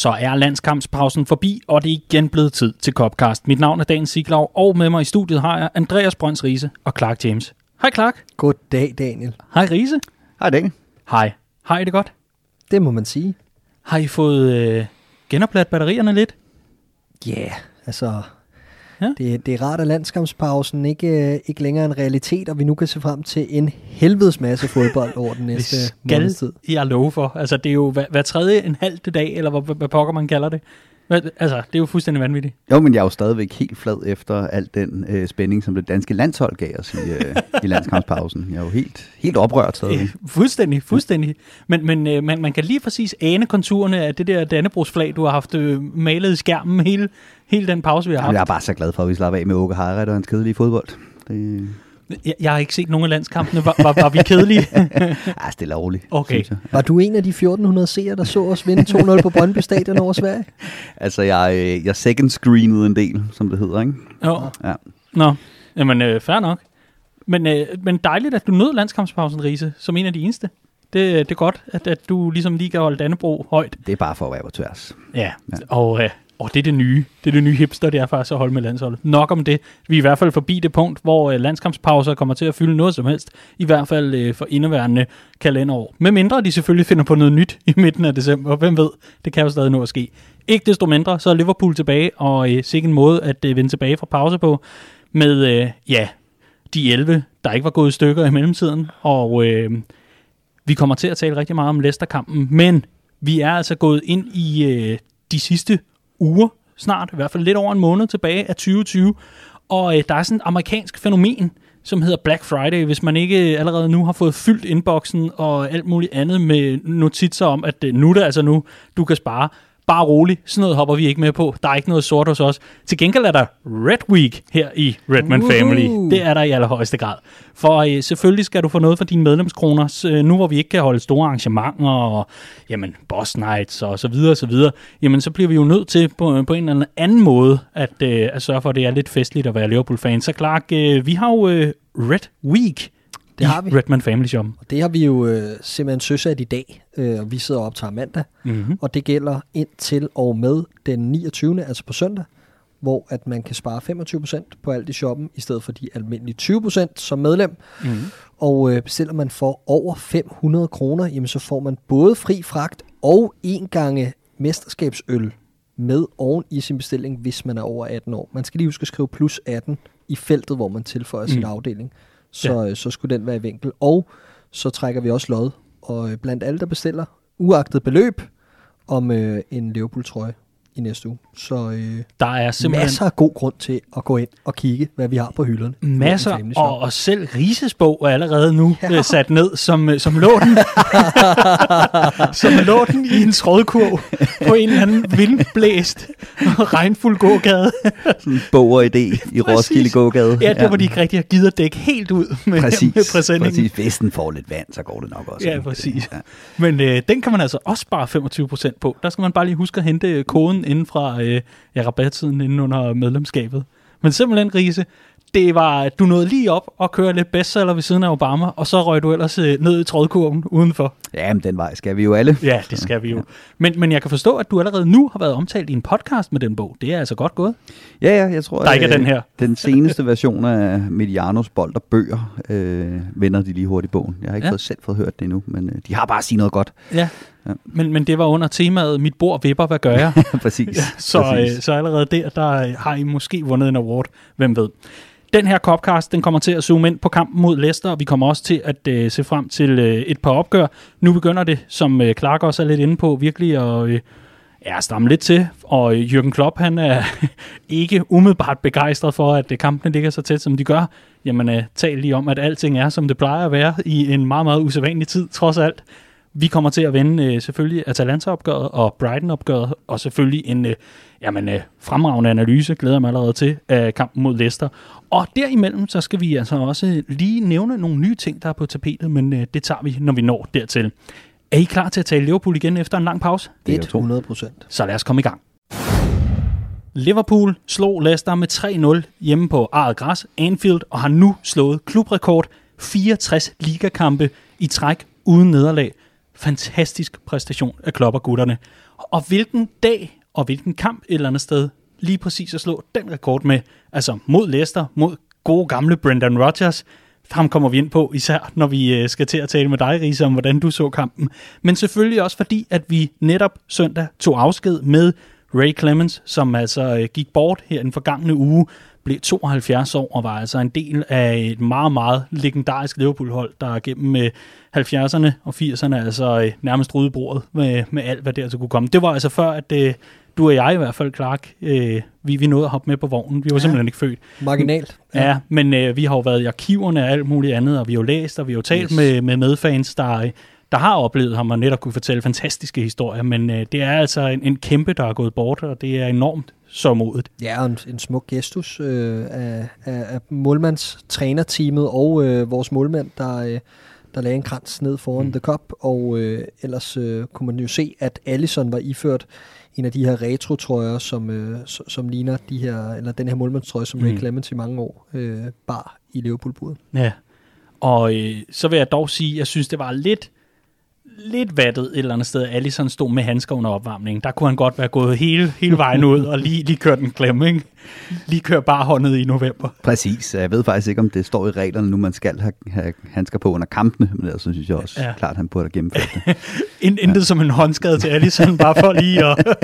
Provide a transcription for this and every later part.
Så er landskampspausen forbi, og det er igen blevet tid til Copcast. Mit navn er Dan Siglaug, og med mig i studiet har jeg Andreas Brøns Riese og Clark James. Hej Clark. Goddag, Daniel. Hej Riese. Hej Daniel. Hej. Har I det godt? Det må man sige. Har I fået øh, genopladt batterierne lidt? Ja, yeah, altså... Ja. Det, det er rart, at landskampspausen ikke, øh, ikke længere er en realitet, og vi nu kan se frem til en helvedes masse fodbold over den næste måneds tid. skal jeg love for. Altså, det er jo hver, hver tredje en halv dag, eller hvad, hvad pokker man kalder det. Altså, det er jo fuldstændig vanvittigt. Jo, men jeg er jo stadigvæk helt flad efter al den øh, spænding, som det danske landshold gav os i, øh, i landskampspausen. Jeg er jo helt, helt oprørt stadigvæk. Øh, fuldstændig, fuldstændig. Men, men øh, man, man kan lige præcis ane konturerne af det der Dannebrogsflag, du har haft øh, malet i skærmen hele, hele den pause, vi har Jamen, haft. jeg er bare så glad for, at vi slapper af med Åke Harret og hans kedelige fodbold. Det Jeg, jeg har ikke set nogen af landskampene. Var, var, var vi kedelige? er stille og roligt, Okay. Var du en af de 1400 seere, der så os vinde 2-0 på Brøndby Stadion over Sverige? Altså, jeg, øh, jeg second screenede en del, som det hedder, ikke? Jo. Ja. Nå, jamen øh, fair nok. Men, øh, men dejligt, at du nød landskampspausen, Riese, som en af de eneste. Det, det er godt, at, at du ligesom lige kan holde Dannebro højt. Det er bare for at være på tværs. Ja, Ja. ja. og, øh, og det er det nye. Det er det nye hipster, det er faktisk at holde med landsholdet. Nok om det. Vi er i hvert fald forbi det punkt, hvor øh, landskampspauser kommer til at fylde noget som helst. I hvert fald øh, for indeværende kalenderår. Med mindre de selvfølgelig finder på noget nyt i midten af december. Hvem ved, det kan jo stadig nå at ske. Ikke desto mindre, så er Liverpool tilbage, og øh, sikkert en måde at øh, vende tilbage fra pause på. Med, øh, ja, de 11, der ikke var gået i stykker i mellemtiden. Og øh, vi kommer til at tale rigtig meget om Leicester-kampen, men vi er altså gået ind i øh, de sidste uger, snart, i hvert fald lidt over en måned tilbage af 2020, og øh, der er sådan et amerikansk fænomen, som hedder Black Friday, hvis man ikke øh, allerede nu har fået fyldt inboxen og alt muligt andet med notitser om, at øh, nu er det altså nu, du kan spare. Bare rolig, sådan noget hopper vi ikke med på. Der er ikke noget sort hos os. Til gengæld er der Red Week her i Redman Woohoo! Family. Det er der i allerhøjeste grad. For øh, selvfølgelig skal du få noget for dine medlemskroner, så, øh, nu hvor vi ikke kan holde store arrangementer og jamen, boss nights og så videre og så videre, jamen så bliver vi jo nødt til på, på en eller anden måde at, øh, at sørge for, at det er lidt festligt at være Liverpool-fan. Så Clark, øh, vi har jo øh, Red Week Det har vi. Redman Family Shop. Og det har vi jo øh, simpelthen søsat i dag, øh, og vi sidder op til mandag. Mm-hmm. Og det gælder indtil og med den 29. altså på søndag, hvor at man kan spare 25% på alt i shoppen, i stedet for de almindelige 20% som medlem. Mm-hmm. Og øh, bestiller man for over 500 kroner, jamen så får man både fri fragt og en gange mesterskabsøl med oven i sin bestilling, hvis man er over 18 år. Man skal lige huske at skrive plus 18 i feltet, hvor man tilføjer mm. sin Mm. afdeling. Så, ja. så skulle den være i vinkel. Og så trækker vi også lod. Og øh, blandt alle, der bestiller, uagtet beløb, om øh, en Liverpool-trøje i næste uge. Så øh, Der er simpelthen masser af god grund til at gå ind og kigge, hvad vi har på hylderne. Masser, og, og selv Rises bog er allerede nu Ja. ja. sat ned, som, øh, som lå den, som lå den i en trådkurv på en eller anden vindblæst og regnfuld gågade. Sådan en bog og idé i Roskilde gågade. Ja, det var de ikke rigtig har givet at dække helt ud med, Præcis, med præsendingen. præcis. Hvis den får lidt vand, så går det nok også. Ja, præcis. Ja. Men øh, den kan man altså også spare 25% på. Der skal man bare lige huske at hente øh, koden inden fra øh, ja, rabattiden inden under medlemskabet. Men simpelthen, Riese, det var, du nåede lige op og køre lidt bestseller ved siden af Obama, og så røg du ellers øh, ned i trådkurven udenfor. ja, men den vej skal vi jo alle. Ja, det skal vi jo. Men, men jeg kan forstå, at du allerede nu har været omtalt i en podcast med den bog. Det er altså godt gået. Ja, ja, jeg tror, Der ikke er øh, den her. Den seneste version af Medianos bold og bøger øh, vender de lige hurtigt bogen. Jeg har ikke Ja. fået selv fået hørt det endnu, men øh, de har bare sige noget godt. Ja. Ja. Men, men det var under temaet, mit bord vipper, hvad gør jeg? præcis. Så, præcis. øh, så allerede der, der øh, har I måske vundet en award. Hvem ved. Den her Copcast, den kommer til at zoome ind på kampen mod Leicester, og vi kommer også til at øh, se frem til øh, et par opgør. Nu begynder det, som øh, Clark også er lidt inde på, virkelig at øh, ja, stramme lidt til. Og øh, Jürgen Klopp, han er ikke umiddelbart begejstret for, at øh, kampene ligger så tæt, som de gør. Jamen, tal lige om, at alting er, som det plejer at være i en meget, meget usædvanlig tid, trods alt. Vi kommer til at vende øh, selvfølgelig Atalanta-opgøret og Brighton-opgøret, og selvfølgelig en øh, jamen, øh, fremragende analyse, glæder jeg mig allerede til, af kampen mod Leicester. Og derimellem, så skal vi altså også lige nævne nogle nye ting, der er på tapetet, men øh, det tager vi, når vi når dertil. Er I klar til at tale Liverpool igen efter en lang pause? Det er jeg tro. 100 procent. Så lad os komme i gang. Liverpool slog Leicester med 3-0 hjemme på eget græs, Anfield, og har nu slået klubrekord 64 ligakampe i træk uden nederlag. Fantastisk præstation af Klopp og gutterne. Og hvilken dag og hvilken kamp et eller andet sted lige præcis at slå den rekord med, altså mod Leicester, mod gode gamle Brendan Rodgers, ham kommer vi ind på, især når vi øh, skal til at tale med dig, Risa, om hvordan du så kampen. Men selvfølgelig også fordi, at vi netop søndag tog afsked med Ray Clemens, som altså øh, gik bort her den forgangne uge, blev 72 år og var altså en del af et meget, meget legendarisk Liverpool-hold, der gennem øh, 70'erne og 80'erne altså øh, nærmest rydde bordet med, med alt, hvad der altså kunne komme. Det var altså før, at øh, du og jeg i hvert fald, Clark, øh, vi, vi nåede at hoppe med på vognen. Vi var ja. simpelthen ikke født. Marginalt. Ja, ja men øh, vi har jo været i arkiverne og alt muligt andet, og vi har jo læst, og vi har jo talt yes. med, med medfans, der, der har oplevet ham og netop kunne fortælle fantastiske historier, men øh, det er altså en, en kæmpe, der er gået bort, og det er enormt så modigt. Ja, en, en smuk gestus øh, af, af, af målmandstrænerteamet og øh, vores målmand, der, øh, der lagde en krans ned foran mm. The Cup, og øh, ellers øh, kunne man jo se, at Allison var iført en af de her retro-trøjer, som, øh, som ligner de her, eller den her målmandstrøje, som mm. Ray Clemens i mange år øh, bar i Liverpool-budet. Ja, og øh, så vil jeg dog sige, at jeg synes, det var lidt lidt vattet et eller andet sted. Allison stod med handsker under opvarmningen. Der kunne han godt være gået hele, hele vejen ud og lige, lige kørt en klemme, ikke? Lige køre bare håndet i november. Præcis. Jeg ved faktisk ikke, om det står i reglerne nu, man skal have, have handsker på under kampene, men det synes jeg også ja. klart, han burde have gennemført det. Intet ja. som en håndskade til Allison, bare for lige at,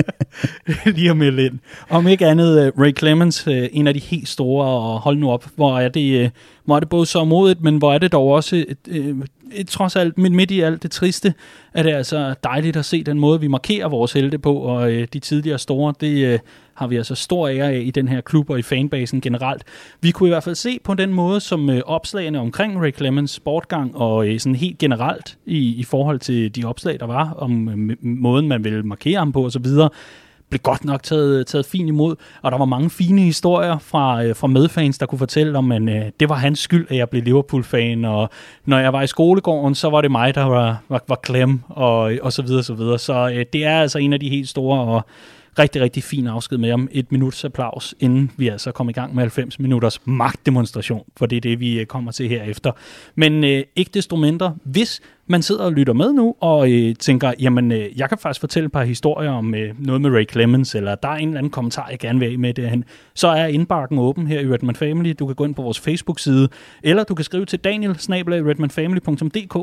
lige at melde ind. Om ikke andet, uh, Ray Clemens, uh, en af de helt store, og hold nu op, hvor er det, uh, hvor er det både så modigt, men hvor er det dog også et, et, et, trods alt, midt, midt i alt det triste, at det er altså dejligt at se den måde, vi markerer vores helte på, og øh, de tidligere store, det øh, har vi altså stor ære af i den her klub og i fanbasen generelt. Vi kunne i hvert fald se på den måde, som øh, opslagene omkring Ray Clemens sportgang, og øh, sådan helt generelt i, i forhold til de opslag, der var, om øh, måden, man ville markere ham på osv., blev godt nok taget, taget fint imod, og der var mange fine historier fra, øh, fra medfans, der kunne fortælle om, at øh, det var hans skyld, at jeg blev Liverpool-fan, og når jeg var i skolegården, så var det mig, der var, var, var klem, og, og så videre, så videre. Så øh, det er altså en af de helt store, og rigtig, rigtig fin afsked med om Et minuts applaus, inden vi altså kom i gang med 90 minutters magtdemonstration, for det er det, vi øh, kommer til herefter. Men øh, ikke desto mindre, hvis man sidder og lytter med nu, og øh, tænker, jamen, øh, jeg kan faktisk fortælle et par historier om øh, noget med Ray Clemens, eller der er en eller anden kommentar, jeg gerne vil have med derhen, så er indbakken åben her i Redman Family. Du kan gå ind på vores Facebook-side, eller du kan skrive til daniel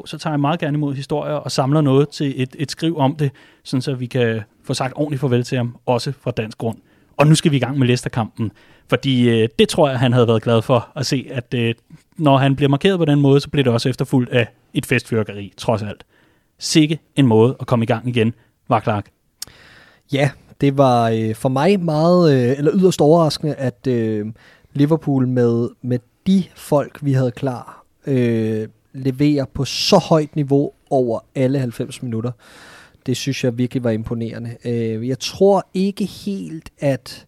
så tager jeg meget gerne imod historier og samler noget til et, et skriv om det, sådan så vi kan få sagt ordentligt farvel til ham, også fra dansk grund. Og nu skal vi i gang med Leicester-kampen, fordi øh, det tror jeg, han havde været glad for at se, at øh, når han bliver markeret på den måde, så bliver det også efterfulgt af et festfyrkeri, trods alt. Sikke en måde at komme i gang igen, var Clark. Ja, det var øh, for mig meget, øh, eller yderst overraskende, at øh, Liverpool med, med de folk, vi havde klar, øh, leverer på så højt niveau over alle 90 minutter. Det synes jeg virkelig var imponerende. Øh, jeg tror ikke helt, at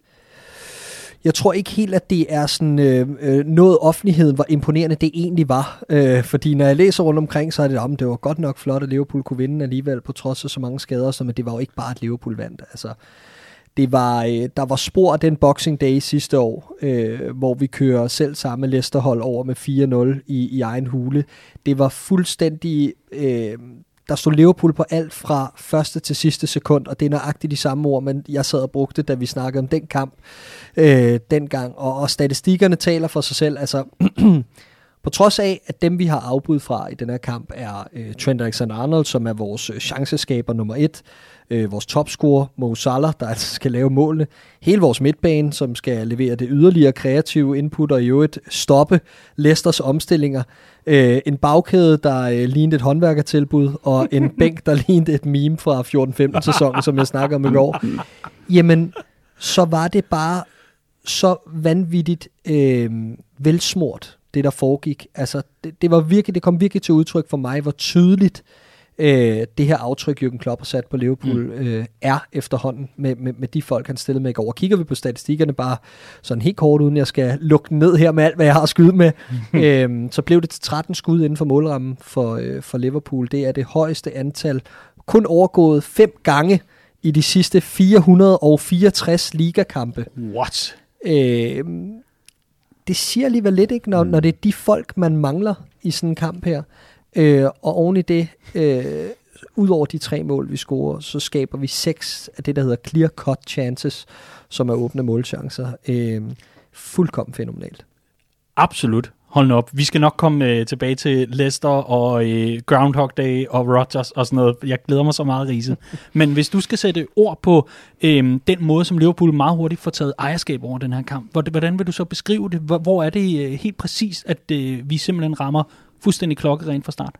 jeg tror ikke helt, at det er sådan øh, øh, noget offentligheden, hvor imponerende det egentlig var. Øh, fordi når jeg læser rundt omkring, så er det, om det var godt nok flot, at Liverpool kunne vinde alligevel, på trods af så mange skader, så, det var jo ikke bare, at Liverpool vandt. Altså, det var, øh, der var spor af den Boxing Day sidste år, øh, hvor vi kører selv samme Leicester-hold over med 4-0 i, i egen hule. Det var fuldstændig... Øh, der stod Liverpool på alt fra første til sidste sekund, og det er nøjagtigt de samme ord, men jeg sad og brugte, da vi snakkede om den kamp øh, dengang. Og, og statistikkerne taler for sig selv. Altså, på trods af, at dem vi har afbud fra i den her kamp er øh, Trent Alexander-Arnold, som er vores øh, chanceskaber nummer et, øh, vores topscorer, Mo Salah, der altså skal lave målene, hele vores midtbane, som skal levere det yderligere kreative input og i øvrigt stoppe Leicesters omstillinger, øh, en bagkæde, der øh, lignede et håndværkertilbud, og en bænk, der lignede et meme fra 14-15 sæsonen, som jeg snakker om i går, jamen, så var det bare så vanvittigt øh, velsmurt, det der foregik. Altså, det, det, var virkelig, det kom virkelig til udtryk for mig, hvor tydeligt øh, det her aftryk, Jürgen Klopp har sat på Liverpool, mm. øh, er efterhånden med, med, med de folk, han stillede med i går. Kigger vi på statistikkerne bare sådan helt kort, uden jeg skal lukke ned her med alt, hvad jeg har skyde med, øh, så blev det til 13 skud inden for målrammen for, øh, for Liverpool. Det er det højeste antal, kun overgået fem gange i de sidste 464 ligakampe. What? Øh, det siger alligevel lidt, ikke, når, mm. når det er de folk, man mangler i sådan en kamp her. Øh, og oven i det, øh, ud over de tre mål, vi scorer, så skaber vi seks af det, der hedder clear-cut chances, som er åbne målchancer. Øh, fuldkommen fænomenalt. Absolut. Hold nu op. Vi skal nok komme øh, tilbage til Leicester og øh, Groundhog Day og Rodgers og sådan noget. Jeg glæder mig så meget, Riese. Men hvis du skal sætte ord på øh, den måde, som Liverpool meget hurtigt får taget ejerskab over den her kamp, hvordan vil du så beskrive det? Hvor, hvor er det øh, helt præcist, at øh, vi simpelthen rammer fuldstændig klokkerent fra start?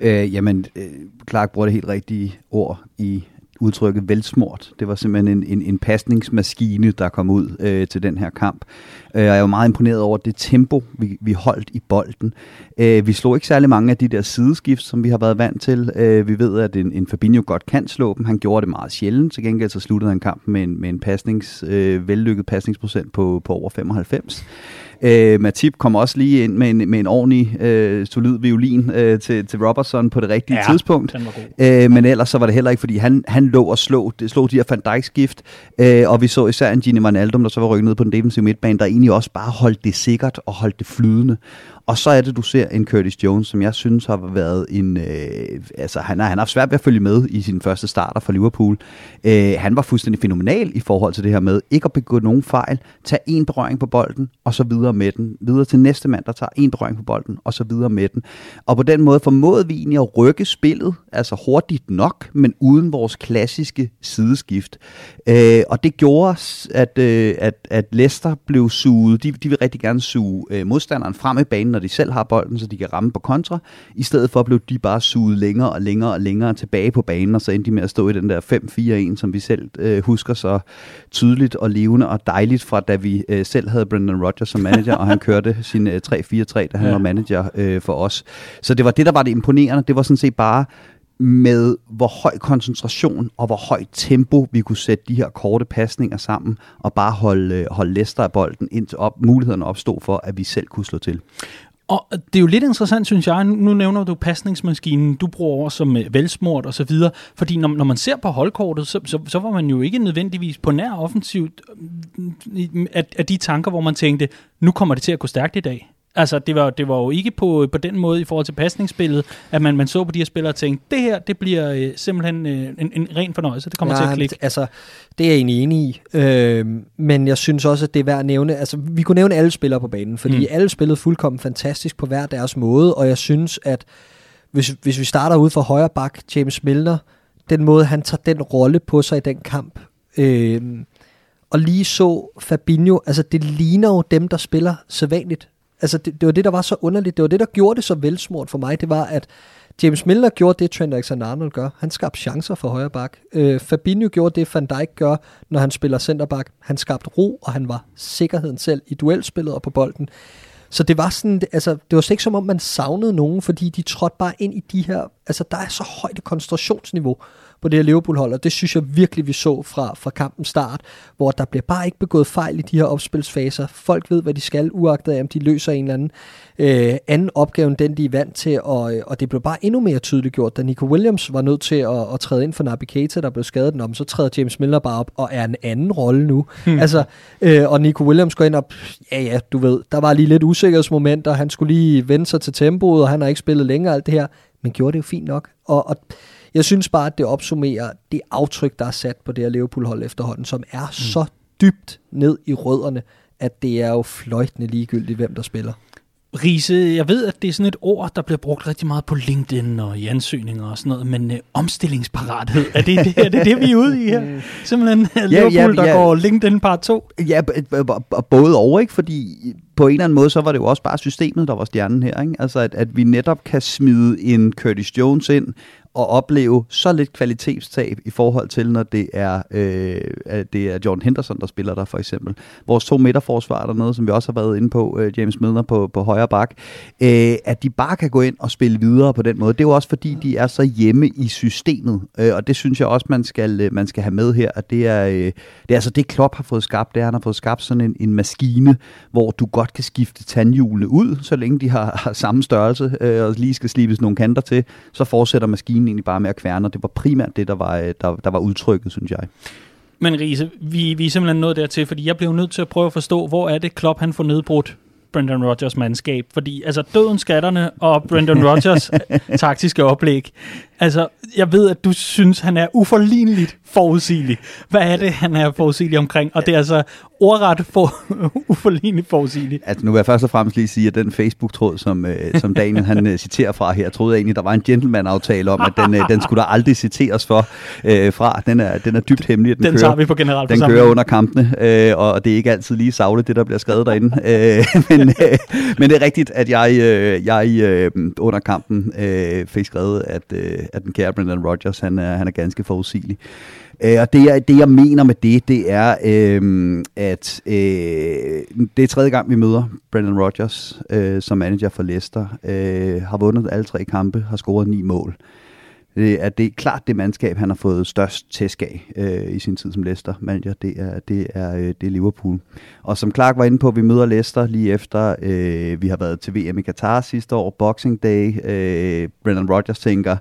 Øh, jamen, øh, Clark bruger det helt rigtige ord i udtrykket velsmort. Det var simpelthen en, en, en pasningsmaskine, der kom ud øh, til den her kamp. Øh, jeg er jo meget imponeret over det tempo, vi, vi holdt i bolden. Øh, vi slog ikke særlig mange af de der sideskift, som vi har været vant til. Øh, vi ved, at en, en Fabinho godt kan slå dem. Han gjorde det meget sjældent. Til gengæld så sluttede han kampen med en, med en pasnings, øh, vellykket pasningsprocent på, på over 95. Øh, Matip kom også lige ind med en, med en ordentlig, øh, solid violin øh, til, til Robertson på det rigtige Ja, tidspunkt. Øh, men ellers så var det heller ikke, fordi han, han lå og slog, det slog de her Van Dijk skift, øh, og vi så især en Gini Wijnaldum, der så var rykket ned på den defensive midtbane, der egentlig også bare holdt det sikkert og holdt det flydende. Og så er det, du ser en Curtis Jones, som jeg synes har været en... Øh, altså, han har, han har haft svært ved at følge med i sin første starter for Liverpool. Øh, han var fuldstændig fenomenal i forhold til det her med ikke at begå nogen fejl, tage en berøring på bolden, og så videre med den. Videre til næste mand, der tager en berøring på bolden, og så videre med den. Og på den måde formåede vi egentlig at rykke spillet, altså hurtigt nok, men uden vores klassiske sideskift. Øh, og det gjorde, os, at, øh, at, at Leicester blev suget. De, de vil rigtig gerne suge øh, modstanderen frem i banen, når de selv har bolden, så de kan ramme på kontra. I stedet for blev de bare suget længere og længere og længere tilbage på banen, og så endte de med at stå i den der 5-4-1, som vi selv øh, husker så tydeligt og levende og dejligt fra, da vi øh, selv havde Brendan Rodgers som manager, og han kørte sin øh, 3-4-3, da han Ja. var manager øh, for os. Så det var det, der var det imponerende. Det var sådan set bare med hvor høj koncentration og hvor højt tempo vi kunne sætte de her korte pasninger sammen og bare holde, øh, holde Lester af bolden indtil op, mulighederne opstod for, at vi selv kunne slå til. Og det er jo lidt interessant, synes jeg. Nu, nu nævner du pasningsmaskinen, du bruger over som øh, velsmurt og så videre. Fordi når, når man ser på holdkortet, så, så, så var man jo ikke nødvendigvis på nær offensivt øh, af, af de tanker, hvor man tænkte, nu kommer det til at gå stærkt i dag. Altså, det var, det var jo ikke på, på den måde i forhold til pasningsspillet, at man, man så på de her spillere og tænkte, det her, det bliver øh, simpelthen øh, en, en ren fornøjelse. Det kommer til at klikke. Altså, det er jeg egentlig enig i. Øh, men jeg synes også, at det er værd at nævne. Altså, vi kunne nævne alle spillere på banen, fordi Mm. mm. alle spillede fuldkommen fantastisk på hver deres måde, og jeg synes, at hvis, hvis vi starter ud fra højre bak, James Milner, den måde, han tager den rolle på sig i den kamp, øh, og lige så Fabinho, altså det ligner jo dem, der spiller sædvanligt. Altså det, det var det, der var så underligt. Det var det, der gjorde det så velsmurt for mig. Det var, at James Milner gjorde det, Trent Alexander-Arnold gør. Han skabte chancer for højre bak. Øh, Fabinho gjorde det, Van Dijk gør, når han spiller centerback. Han skabte ro, og han var sikkerheden selv i duelspillet og på bolden. Så det var sådan, altså, det var slet ikke som om, man savnede nogen, fordi de trådte bare ind i de her, altså der er så højt koncentrationsniveau på det her Liverpool-hold, og det synes jeg virkelig, vi så fra, fra kampens start, hvor der bliver bare ikke begået fejl i de her opspilsfaser. Folk ved, hvad de skal, uagtet af, om de løser en eller anden øh, anden opgave, end den de er vant til, og, øh, og det blev bare endnu mere tydeligt gjort, da Nico Williams var nødt til at, at træde ind for Naby Keita, der blev skadet, men så træder James Milner bare op og er en anden rolle nu. Hmm. Altså, øh, og Nico Williams går ind og, ja ja, du ved, der var lige lidt usikkerhedsmomenter, han skulle lige vende sig til tempoet, og han har ikke spillet længere alt det her, men gjorde det jo fint nok. Og, og jeg synes bare, at det opsummerer det aftryk, der er sat på det her Liverpool-hold efterhånden, som er mm. så dybt ned i rødderne, at det er jo fløjtende ligegyldigt, hvem der spiller. Riese, jeg ved, at det er sådan et ord, der bliver brugt rigtig meget på LinkedIn og i ansøgninger og sådan noget, men øh, omstillingsparathed, er det det, er det det, vi er ude i her? Simpelthen ja, Liverpool, ja, der ja. går LinkedIn part 2. Ja, både over, ikke? Fordi på en eller anden måde, så var det jo også bare systemet, der var stjernen her, ikke? Altså, at, at vi netop kan smide en Curtis Jones ind og opleve så lidt kvalitetstab i forhold til, når det er, øh, det er John Henderson, der spiller der for eksempel. Vores to midterforsvar der noget, som vi også har været inde på, øh, James Milner på, på højre bak, øh, at de bare kan gå ind og spille videre på den måde. Det er jo også fordi, de er så hjemme i systemet, øh, og det synes jeg også, man skal, øh, man skal have med her, at det er, øh, det er altså det, Klopp har fået skabt, det er, han har fået skabt sådan en, en maskine, hvor du godt kan skifte tandhjulene ud, så længe de har, har samme størrelse, øh, og lige skal slibes nogle kanter til, så fortsætter maskinen egentlig bare med at kværne, og det var primært det, der var, øh, der, der var udtrykket, synes jeg. Men Riese, vi, vi er simpelthen nået dertil, fordi jeg blev nødt til at prøve at forstå, hvor er det Klopp, han får nedbrudt Brendan Rodgers mandskab. Fordi altså døden, skatterne og Brendan Rodgers taktiske oplæg. Altså, jeg ved, at du synes, han er uforligneligt forudsigelig. Hvad er det, han er forudsigelig omkring? Og det er altså ordret for uforligneligt forudsigelig. Altså, nu vil jeg først og fremmest lige sige, at den Facebook-tråd, som, øh, som Daniel han øh, citerer fra her, troede jeg egentlig, der var en gentleman-aftale om, at den, øh, den skulle der aldrig citeres for øh, fra. Den er, den er dybt hemmelig. Den, den kører, tager vi på Den generalforsamlingen. kører under kampene, øh, og det er ikke altid lige savlet, det der bliver skrevet derinde. Øh, men, øh, men det er rigtigt, at jeg, øh, jeg øh, under kampen øh, fik skrevet, at, øh, at den kære Brendan Rodgers, han er, han er ganske forudsigelig. Øh, og det, jeg, det, jeg mener med det, det er, øh, at øh, det er tredje gang, vi møder Brendan Rodgers øh, som manager for Leicester. Øh, har vundet alle tre kampe, har scoret ni mål. Det er, det er klart det mandskab, han har fået størst tæsk af øh, i sin tid som Leicester manager. Det er, det, er, øh, det er Liverpool. Og som Clark var inde på, vi møder Leicester lige efter, øh, vi har været til VM i Qatar sidste år, Boxing Day. Øh, Brendan Rodgers tænker,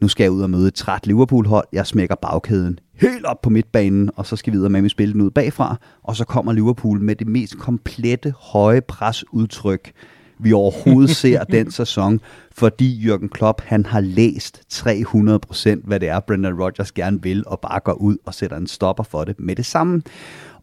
nu skal jeg ud og møde et træt Liverpool-hold. Jeg smækker bagkæden helt op på midtbanen, og så skal vi videre med at spille den ud bagfra. Og så kommer Liverpool med det mest komplette høje presudtryk, vi overhovedet ser den sæson, fordi Jürgen Klopp han har læst 300% hvad det er, Brendan Rodgers gerne vil, og bare går ud og sætter en stopper for det med det samme.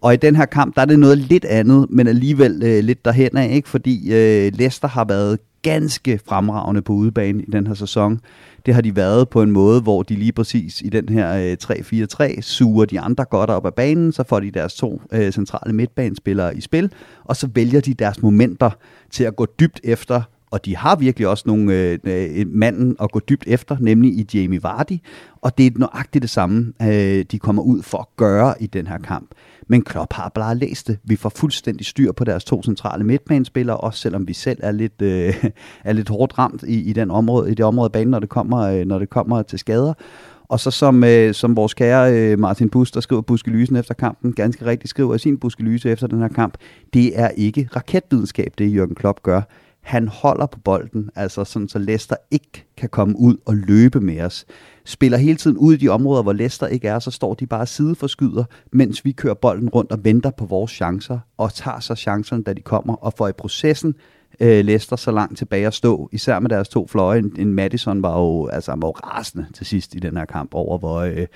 Og i den her kamp, der er det noget lidt andet, men alligevel øh, lidt derhen af, ikke? fordi øh, Leicester har været ganske fremragende på udebane i den her sæson. Det har de været på en måde, hvor de lige præcis i den her øh, 3-4-3 suger de andre godt op af banen, så får de deres to øh, centrale midtbanespillere i spil, og så vælger de deres momenter til at gå dybt efter og de har virkelig også nogle øh, øh, manden at gå dybt efter, nemlig i Jamie Vardy, og det er nøjagtigt det samme, øh, de kommer ud for at gøre i den her kamp. Men Klopp har bare læst det. Vi får fuldstændig styr på deres to centrale midtbanespillere, også selvom vi selv er lidt, øh, er lidt hårdt ramt i, i, den område, i det område af banen, når det kommer, øh, når det kommer til skader. Og så som, øh, som vores kære øh, Martin Bus, der skriver buskelysen efter kampen, ganske rigtigt skriver i sin buskelyse efter den her kamp, det er ikke raketvidenskab, det Jørgen Klopp gør han holder på bolden, altså sådan, så Leicester ikke kan komme ud og løbe med os. Spiller hele tiden ud i de områder, hvor Leicester ikke er, så står de bare sideforskyder, mens vi kører bolden rundt og venter på vores chancer, og tager så chancerne, da de kommer, og får i processen øh, Leicester så langt tilbage at stå, især med deres to fløje. En, en Madison var jo, altså, han var jo rasende til sidst i den her kamp over, hvor, øh,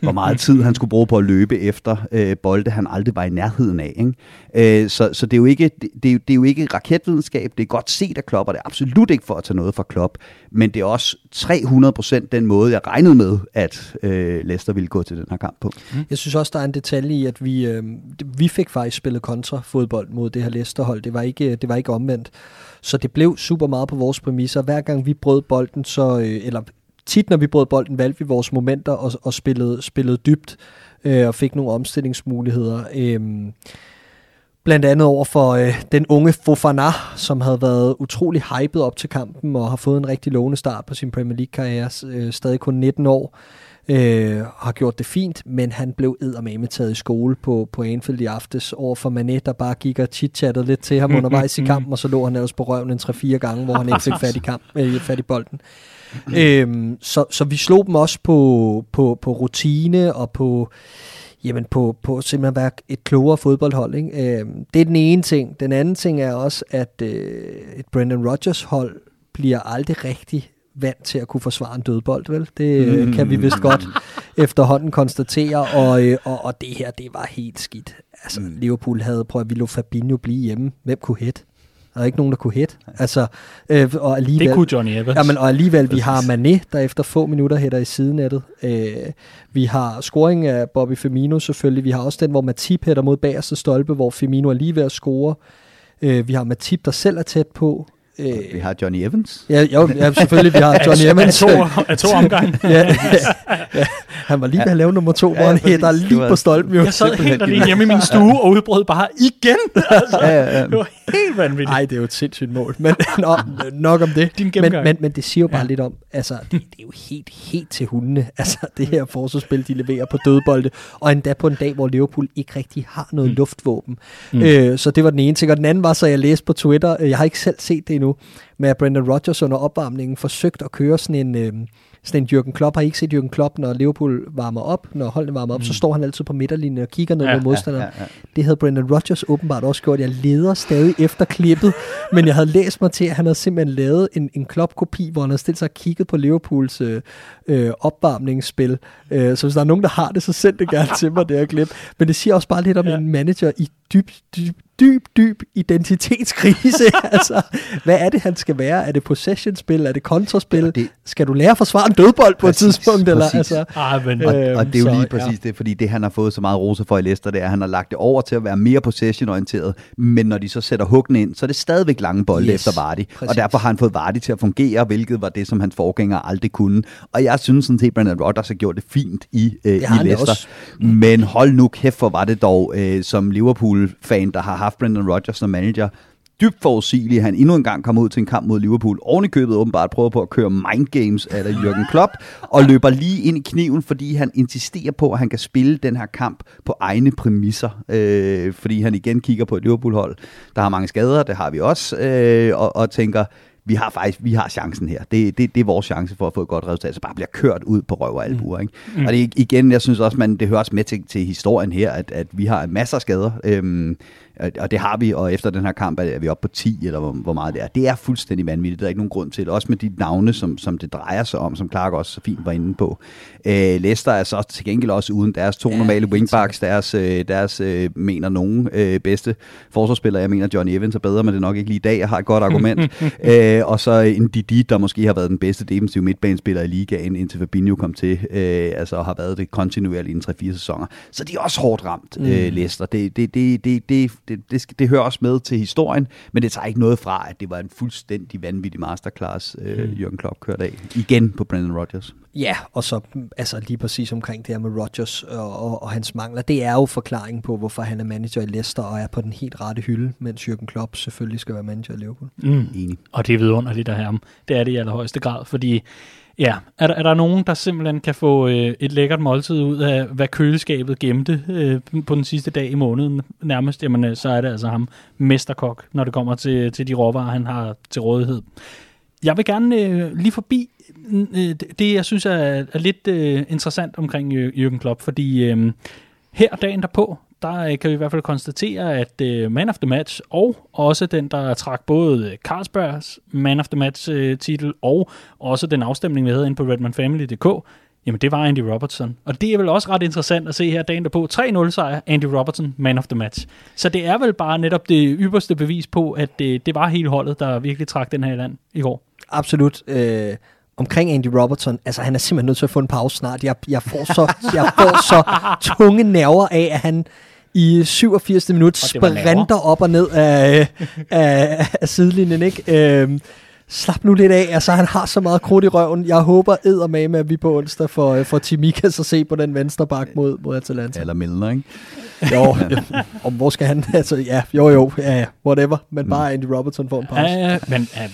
hvor meget tid han skulle bruge på at løbe efter øh, bolde, han aldrig var i nærheden af. Ikke? Øh, så så det, er jo ikke, det, det, er jo, det er jo ikke raketvidenskab, det er godt set af Klopp, og det er absolut ikke for at tage noget fra Klopp, men det er også 300% den måde, jeg regnede med, at øh, Leicester ville gå til den her kamp på. Jeg synes også, der er en detalje i, at vi, øh, vi fik faktisk spillet kontrafodbold mod det her Leicester-hold. Det var ikke, det var ikke omvendt. Så det blev super meget på vores præmisser. Hver gang vi brød bolden, så, øh, eller tit når vi brød bolden, valgte vi vores momenter og, og spillede, spillede dybt øh, og fik nogle omstillingsmuligheder. Øh, blandt andet over for øh, den unge Fofana, som havde været utrolig hypet op til kampen og har fået en rigtig lovende start på sin Premier League-karriere, øh, stadig kun 19 år. Øh, har gjort det fint, men han blev eddermame taget i skole på, på Anfield i aftes over for Mané, der bare gik og chit-chattede lidt til ham undervejs i kampen, og så lå han ellers på røven en 3-4 gange, hvor han ikke fik fat i, kamp, øh, fat i bolden. øhm, så, så vi slog dem også på, på, på rutine og på, jamen på, på simpelthen være et klogere fodboldhold. Ikke? Øhm, det er den ene ting. Den anden ting er også, at øh, et Brendan Rodgers hold bliver aldrig rigtig vant til at kunne forsvare en dødbold, vel? Det øh, kan vi vist godt efterhånden konstatere, og, øh, og, og det her, det var helt skidt. Altså, mm. Liverpool havde prøvet at ville Fabinho blive hjemme. Hvem kunne hætte? Der er ikke nogen, der kunne hætte. Altså, øh, og alligevel, Det kunne Johnny Evans. Jamen, og alligevel, vi har Mané, der efter få minutter hætter i sidenettet. Øh, vi har scoring af Bobby Firmino selvfølgelig. Vi har også den, hvor Matip hætter mod bagerste stolpe, hvor Firmino er lige ved at score. Øh, vi har Matip, der selv er tæt på. Øh, vi har Johnny Evans. Ja, jo, ja selvfølgelig, vi har Johnny Evans. Af to, af to omgang. ja, ja, ja, han var lige ved at lave nummer to, ja, hvor han hætter lige på stolpen. Jo. Jeg sad helt alene hjemme i min stue og udbrød bare igen. Altså, ja, ja, ja. Det var helt vanvittigt. Nej, det er jo et sindssygt mål. Men nå, nok om det. Din men, men, men det siger jo bare ja. lidt om, altså, det, det er jo helt, helt til hundene. Altså, det her forsvarsspil, de leverer på dødbolde. Og endda på en dag, hvor Liverpool ikke rigtig har noget mm. luftvåben. Mm. Øh, så det var den ene ting. Og den anden var så, jeg læste på Twitter, jeg har ikke selv set det endnu, nu, med at Brendan Rodgers under opvarmningen forsøgt at køre sådan en, øh, sådan en Jürgen Klopp. Har I ikke set Jürgen Klopp, når Liverpool varmer op, når holdene varmer op, mm. så står han altid på midterlinjen og kigger ned Ja, mod modstanderen. ja, ja. Det havde Brendan Rodgers åbenbart også gjort. Jeg leder stadig efter klippet, men jeg havde læst mig til, at han havde simpelthen lavet en, en Klopp-kopi, hvor han havde stillet sig og kigget på Liverpools øh, øh, opvarmningsspil. Øh, så hvis der er nogen, der har det, så send det gerne til mig, det her klip. Men det siger også bare lidt om Ja. en manager i dyb, dyb, dyb, dyb identitetskrise. altså, hvad er det, han skal være? Er det possession-spil? Er det kontraspil? Ja, det- Skal du lære at forsvare en dødbold på Præcis, et tidspunkt? Eller, præcis. altså, Ah, men, Og, Øhm, og det er jo så, lige ja. præcis det, fordi det han har fået så meget rose for i Leicester, det er, at han har lagt det over til at være mere possession-orienteret, men når de så sætter huggen ind, så er det stadigvæk lange bolde Yes, efter Vardy, præcis. og derfor har han fået Vardy til at fungere, hvilket var det, som hans forgænger aldrig kunne. Og jeg synes sådan set, at Brendan Rodgers har gjort det fint i, øh, Det i Leicester. også. Men hold nu kæft, hvor var det dog øh, som Liverpool-fan, der har haft Brendan Rodgers som manager, dybt forudsigelig. Han endnu en gang kommer ud til en kamp mod Liverpool. Oven i købet åbenbart prøver på at køre mind games af Jürgen Klopp, og løber lige ind i kniven, fordi han insisterer på, at han kan spille den her kamp på egne præmisser. Øh, fordi han igen kigger på et Liverpool-hold, der har mange skader, det har vi også, øh, og, og tænker, vi har faktisk vi har chancen her. Det, det, det er vores chance for at få et godt resultat, så bare bliver kørt ud på røv og albuer. Ikke? Mm. Og det igen, jeg synes også, man, det hører også med til, til historien her, at, at vi har masser af skader, øhm, og det har vi, og efter den her kamp er vi oppe på 10, eller hvor, hvor meget det er. Det er fuldstændig vanvittigt, der er ikke nogen grund til det. Også med de navne, som, som det drejer sig om, som Clark også så fint var inde på. Øh, Leicester er så til gengæld også uden deres to Ja, normale wingbacks, deres, øh, deres øh, mener nogen øh, bedste forsvarsspillere. Jeg mener, Johnny Evans er bedre, men det er nok ikke lige i dag. Jeg har et godt argument. øh, og så en Didi, der måske har været den bedste defensive midtbanespiller i ligaen, indtil Fabinho kom til. Øh, altså har været det kontinuerligt i en 3-4 sæsoner. Så de er også hårdt ramt, mm. øh, Leicester. Det, det, det, det, det, det, det, det hører også med til historien, men det tager ikke noget fra, at det var en fuldstændig vanvittig masterclass, øh, Jürgen Klopp kørte af. Igen på Brendan Rodgers. Ja, og så altså lige præcis omkring det her med Rodgers og, og, og hans mangler. Det er jo forklaringen på, hvorfor han er manager i Leicester og er på den helt rette hylde, mens Jürgen Klopp selvfølgelig skal være manager i Liverpool. mm. Enig. Og det er vidunderligt at have ham. Det er det i allerhøjeste grad, fordi ja, er der, er der nogen, der simpelthen kan få øh, et lækkert måltid ud af, hvad køleskabet gemte øh, på den sidste dag i måneden nærmest, jamen øh, så er det altså ham, mesterkok, når det kommer til, til de råvarer, han har til rådighed. Jeg vil gerne øh, lige forbi øh, øh det, jeg synes er, er lidt øh, interessant omkring Jürgen Klopp, fordi øh, her dagen derpå, der øh, kan vi i hvert fald konstatere, at øh, Man of the Match, og også den, der trak både Carlsbergs Man of the Match-titel øh, og også den afstemning, vi havde inde på redmanfamily.dk, jamen det var Andy Robertson. Og det er vel også ret interessant at se her dagen derpå. 3-0 sejr, Andy Robertson, Man of the Match. Så det er vel bare netop det ypperste bevis på, at det, det var hele holdet, der virkelig trak den her i land i går. Absolut. Øh, omkring Andy Robertson, altså han er simpelthen nødt til at få en pause snart. Jeg, jeg, får, så, jeg får så tunge nerver af, at han i 87. minut sprinter op og ned af, af, af sidelinjen. Ikke? Øh, slap nu lidt af. Altså, han har så meget krudt i røven. Jeg håber eddermame, at vi på onsdag får, får Timikas at se på den venstre bak mod, mod Atalanta. Eller Milner, ikke? Jo, om hvor skal han? Altså, ja, jo, jo, ja, ja, whatever. Men bare Andy Robertson får en pause. Ja, ja, men ja,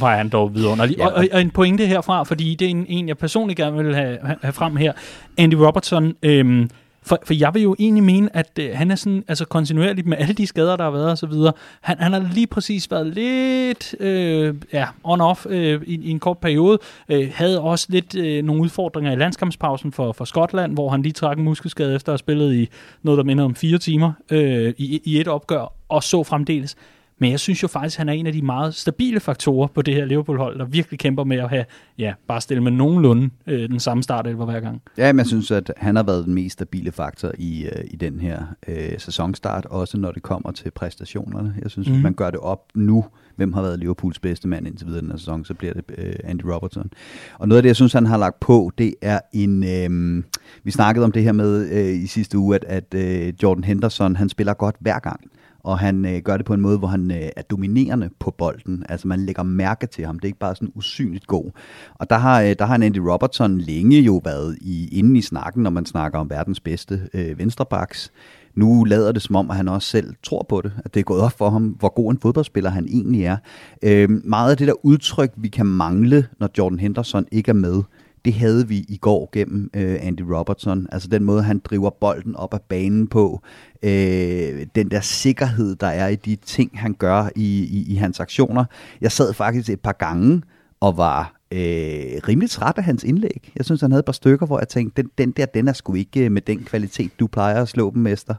var han dog vidunderlig. Ja, Og, og, og en pointe herfra, fordi det er en, en jeg personligt gerne vil have, have- frem her. Andy Robertson, øhm, for, for jeg vil jo egentlig mene, at øh, han er sådan, altså kontinuerligt med alle de skader, der har været og så videre. Han, han har lige præcis været lidt øh, ja, on-off øh, i, i en kort periode. Øh, havde også lidt øh, nogle udfordringer i landskampspausen for, for Skotland, hvor han lige trak en muskelskade efter at have spillet i noget, der minder om fire timer øh, i, i et opgør, og så fremdeles. Men jeg synes jo faktisk, at han er en af de meget stabile faktorer på det her Liverpool-hold, der virkelig kæmper med at have, ja, bare stille med nogenlunde øh, den samme start hver gang. Ja, men jeg synes, at han har været den mest stabile faktor i, øh, i den her øh, sæsonstart, også når det kommer til præstationerne. Jeg synes, mm. Mhm. hvis man gør det op nu, hvem har været Liverpools bedste mand indtil videre den her sæson, så bliver det øh, Andy Robertson. Og noget af det, jeg synes, han har lagt på, det er en... Øh, vi snakkede om det her med øh, i sidste uge, at, at øh, Jordan Henderson, han spiller godt hver gang og han øh, gør det på en måde, hvor han øh, er dominerende på bolden. Altså man lægger mærke til ham. Det er ikke bare sådan usynligt god. Og der har, øh, der har en Andy Robertson længe jo været i, inde i snakken, når man snakker om verdens bedste øh, venstrebacks. Nu lader det som om, at han også selv tror på det, at det er gået op for ham, hvor god en fodboldspiller han egentlig er. Øh, meget af det der udtryk, vi kan mangle, når Jordan Henderson ikke er med, det havde vi i går gennem øh, Andy Robertson. Altså den måde, han driver bolden op ad banen på, øh, den der sikkerhed, der er i de ting, han gør i, i, i hans aktioner. Jeg sad faktisk et par gange og var øh, rimelig træt af hans indlæg. Jeg synes, han havde et par stykker, hvor jeg tænkte, den, den der, den er sgu ikke øh, med den kvalitet, du plejer at slå dem, mester.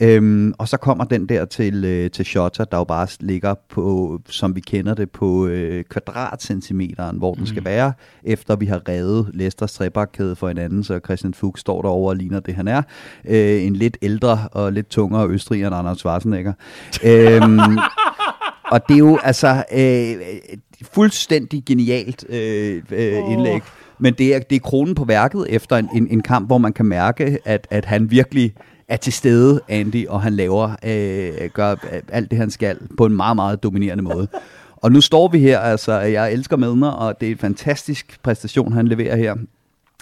Øhm, og så kommer den der til, øh, til Shota, der jo bare ligger på, som vi kender det, på øh, kvadratcentimeteren, hvor den skal Mm. være, efter vi har reddet Leicesters trebakkæde for hinanden, så Christian Fuchs står derovre og ligner det, han er. Øh, en lidt ældre og lidt tungere østriger end Anders Schwarzenegger. øhm, og det er jo altså øh, fuldstændig genialt øh, øh, indlæg. Men det er, det er kronen på værket efter en, en, en kamp, hvor man kan mærke, at, at han virkelig er til stede, Andy, og han laver, øh, gør øh, alt det, han skal, på en meget, meget dominerende måde. Og nu står vi her, altså, jeg elsker Medner, og det er en fantastisk præstation, han leverer her.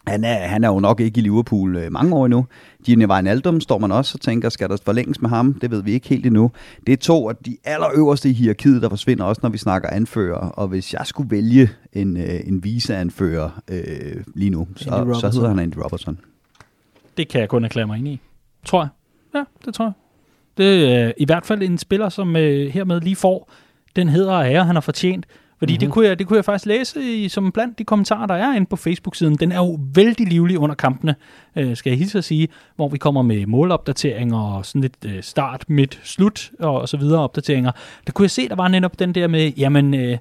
Han er, han er jo nok ikke i Liverpool øh, mange år endnu. Gini Wijnaldum står man også og tænker, skal der forlænges med ham? Det ved vi ikke helt endnu. Det er to af de allerøverste i hierarkiet, der forsvinder også, når vi snakker anfører. Og hvis jeg skulle vælge en, øh, en viseanfører øh, lige nu, så, så hedder han Andy Robertson. Det kan jeg kun erklære mig ind i. Tror jeg. Ja, det tror jeg. Det er øh, i hvert fald en spiller, som øh, hermed lige får den hedder og ære, han har fortjent. Fordi mm-hmm. det, kunne jeg, det kunne jeg faktisk læse i, som blandt de kommentarer, der er inde på Facebook-siden. Den er jo vældig livlig under kampene, øh, skal jeg hilse at sige, hvor vi kommer med målopdateringer og sådan lidt øh, start, midt, slut og, og så videre opdateringer. Der kunne jeg se, der var netop den der med, jamen, øh,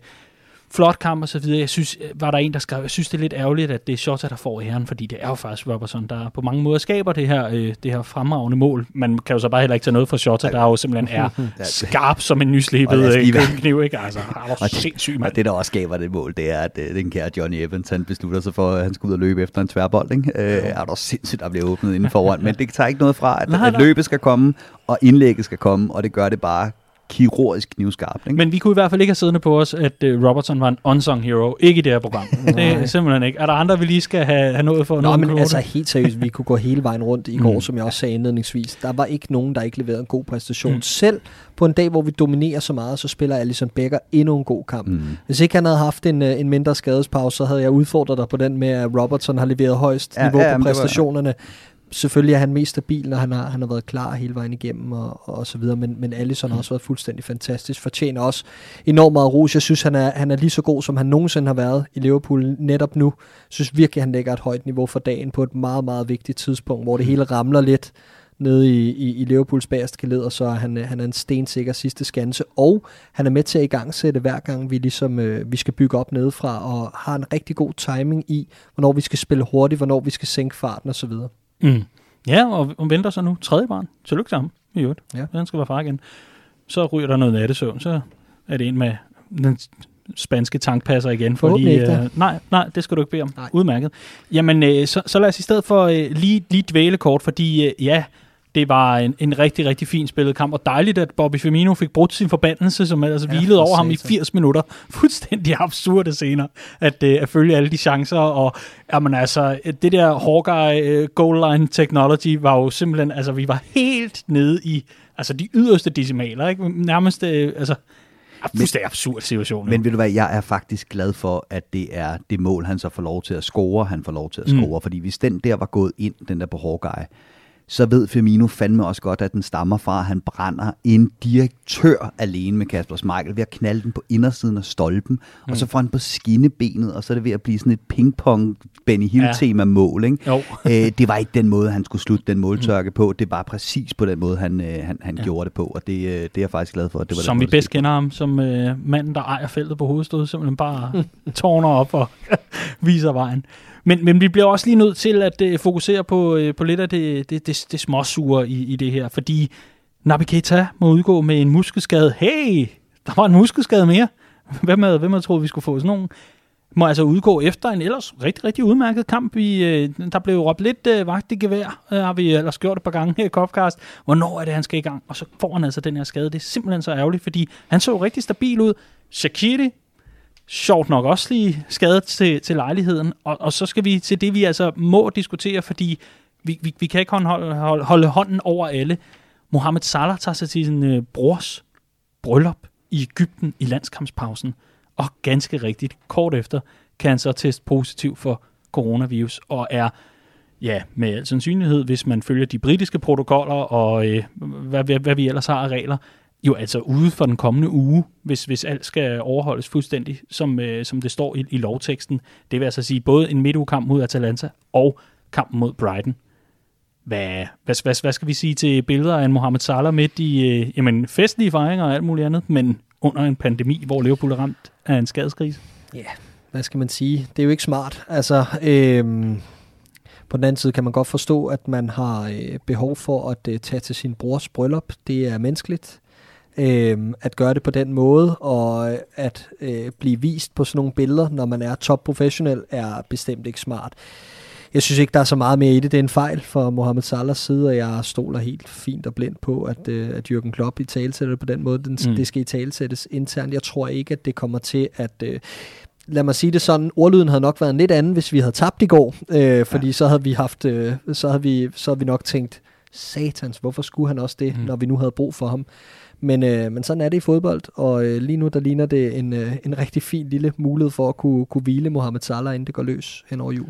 flot kamp og så videre. Jeg synes, øh, var der en, der skrev, jeg synes, det er lidt ærgerligt, at det er Shota, der får æren, fordi det er jo faktisk Robertson, der på mange måder skaber det her, øh, det her fremragende mål. Man kan jo så bare heller ikke tage noget fra Shota, der jo simpelthen er skarp som en os øh, køkkenkniv, ikke? Altså, han det- sindssyg, Og det, der også skaber det mål, det er, at øh, den kære Johnny Evans, han beslutter sig for, at han skal ud og løbe efter en tværbold. Ikke? Øh, er der sindssygt, der bliver åbnet inden foran. Men det tager ikke noget fra, at, at løbet skal komme, og indlægget skal komme, og det gør det bare kirurgisk knivskarpt. Ikke? Men vi kunne i hvert fald ikke have siddende på os, at uh, Robertson var en unsung hero. Ikke i det her program. det er simpelthen ikke. Er der andre, vi lige skal have, have noget for? Nå, noget men kvote? altså helt seriøst, vi kunne gå hele vejen rundt i går, Mm. som jeg også sagde indledningsvis. Der var ikke nogen, der ikke leverede en god præstation. Mm. Selv på en dag, hvor vi dominerer så meget, så spiller Alisson Becker endnu en god kamp. Mm. Hvis ikke han havde haft en, øh, en mindre skadespause, så havde jeg udfordret dig på den med, at Robertson har leveret højst Ja, niveau ja, på præstationerne. Selvfølgelig er han mest stabil, når han har, han har været klar hele vejen igennem og, og så videre, men, men Alisson har også været fuldstændig fantastisk, fortjener også enormt meget ros. Jeg synes, han er, han er lige så god, som han nogensinde har været i Liverpool netop nu. Jeg synes virkelig, han lægger et højt niveau for dagen på et meget, meget vigtigt tidspunkt, hvor det hele ramler lidt nede i, i, i Liverpools bagerste led, og så er han, han er en stensikker sidste skanse, og han er med til at igangsætte hver gang, vi ligesom øh, vi skal bygge op nedefra, og har en rigtig god timing i, hvornår vi skal spille hurtigt, hvornår vi skal sænke farten osv. Mm. Ja, og, og venter så nu tredje barn. Tillykke til ham, i øvrigt. Ja. Han skal være far igen. Så ryger der noget nattesøvn, så er det en med den spanske tankpasser igen. Da. øh, nej, nej, det skal du ikke bede om. Nej. Udmærket. Jamen, øh, så, så lad os i stedet for øh, lige, lige dvæle kort, fordi øh, ja, det var en, en rigtig, rigtig fin spillet kamp, og dejligt, at Bobby Firmino fik brudt sin forbandelse, som ellers Ja, hvilede over ham i satan. 80 minutter. Fuldstændig absurde scener, at, øh, at følge alle de chancer, og jamen, altså, det der Hawkeye uh, goal line technology var jo simpelthen, altså vi var helt nede i altså de yderste decimaler, ikke? nærmest, øh, altså, fuldstændig absurd situation. Men ved du hvad, jeg er faktisk glad for, at det er det mål, han så får lov til at score, han får lov til at Mm. score. Fordi hvis den der var gået ind, den der på Hawkeye, så ved Firmino fandme også godt, at den stammer fra, at han brænder en direktør alene med Kasper Schmeichel ved at knalde den på indersiden af stolpen, mm. og så får han på skinnebenet, og så er det ved at blive sådan et ping-pong Benny Hill-tema mål. Ikke? Jo. øh, det var ikke den måde, han skulle slutte den måltørke mm. på. Det var præcis på den måde, han, øh, han, han ja. gjorde det på, og det, øh, det er jeg faktisk glad for. At det var som vi måde, det bedst kender ham, som øh, manden, der ejer feltet på hovedstødet, simpelthen bare tårner op og viser vejen. Men, men vi bliver også lige nødt til at øh, fokusere på, øh, på lidt af det, det, det, det småsure i, i det her, fordi Nabi Keita må udgå med en muskelskade. Hey, der var en muskelskade mere. Hvem havde, hvem havde troet, vi skulle få sådan nogen? Må altså udgå efter en ellers rigtig, rigtig udmærket kamp. I, øh, der blev råbt lidt øh, vagt i gevær, øh, har vi ellers gjort et par gange her i Kopcast. Hvornår er det, han skal i gang? Og så får han altså den her skade. Det er simpelthen så ærgerligt, fordi han så jo rigtig stabil ud. Shakiri sjovt nok også lige skadet til, til lejligheden. Og, og så skal vi til det, vi altså må diskutere, fordi vi, vi, vi kan ikke holde, holde, holde hånden over alle. Mohamed Salah tager sig til sin øh, brors bryllup i Ægypten i landskampspausen. Og ganske rigtigt, kort efter, kan han så teste positiv for coronavirus, og er ja, med al sandsynlighed, hvis man følger de britiske protokoller og øh, hvad, hvad, hvad vi ellers har af regler, jo altså ude for den kommende uge, hvis, hvis alt skal overholdes fuldstændig, som, øh, som det står i, i lovteksten. Det vil altså sige både en midtugekamp mod Atalanta og kampen mod Brighton. Hvad, hvad, hvad, hvad skal vi sige til billeder af en Mohamed Salah midt i øh, jamen, festlige fejringer og alt muligt andet, men under en pandemi, hvor Liverpool er ramt af en skadeskrise? Ja, hvad skal man sige? Det er jo ikke smart. Altså, øhm, på den anden side kan man godt forstå, at man har øh, behov for at øh, tage til sin brors bryllup. Det er menneskeligt. Øh, at gøre det på den måde, og at øh, blive vist på sådan nogle billeder, når man er top professionel, er bestemt ikke smart. Jeg synes ikke, der er så meget mere i det. Det er en fejl for Mohamed Salahs side, og jeg stoler helt fint og blindt på, at, øh, at Jürgen Klopp i talsætter på den måde. Den, mm. Det skal i talsættes internt. Jeg tror ikke, at det kommer til at... Øh, lad mig sige det sådan, ordlyden havde nok været en lidt anden, hvis vi havde tabt i går, øh, fordi ja. så havde vi haft, øh, så havde vi, så havde vi nok tænkt, satans, hvorfor skulle han også det, mm. når vi nu havde brug for ham? Men, øh, men sådan er det i fodbold, og øh, lige nu der ligner det en, øh, en rigtig fin lille mulighed for at kunne, kunne hvile Mohamed Salah, inden det går løs hen over jul.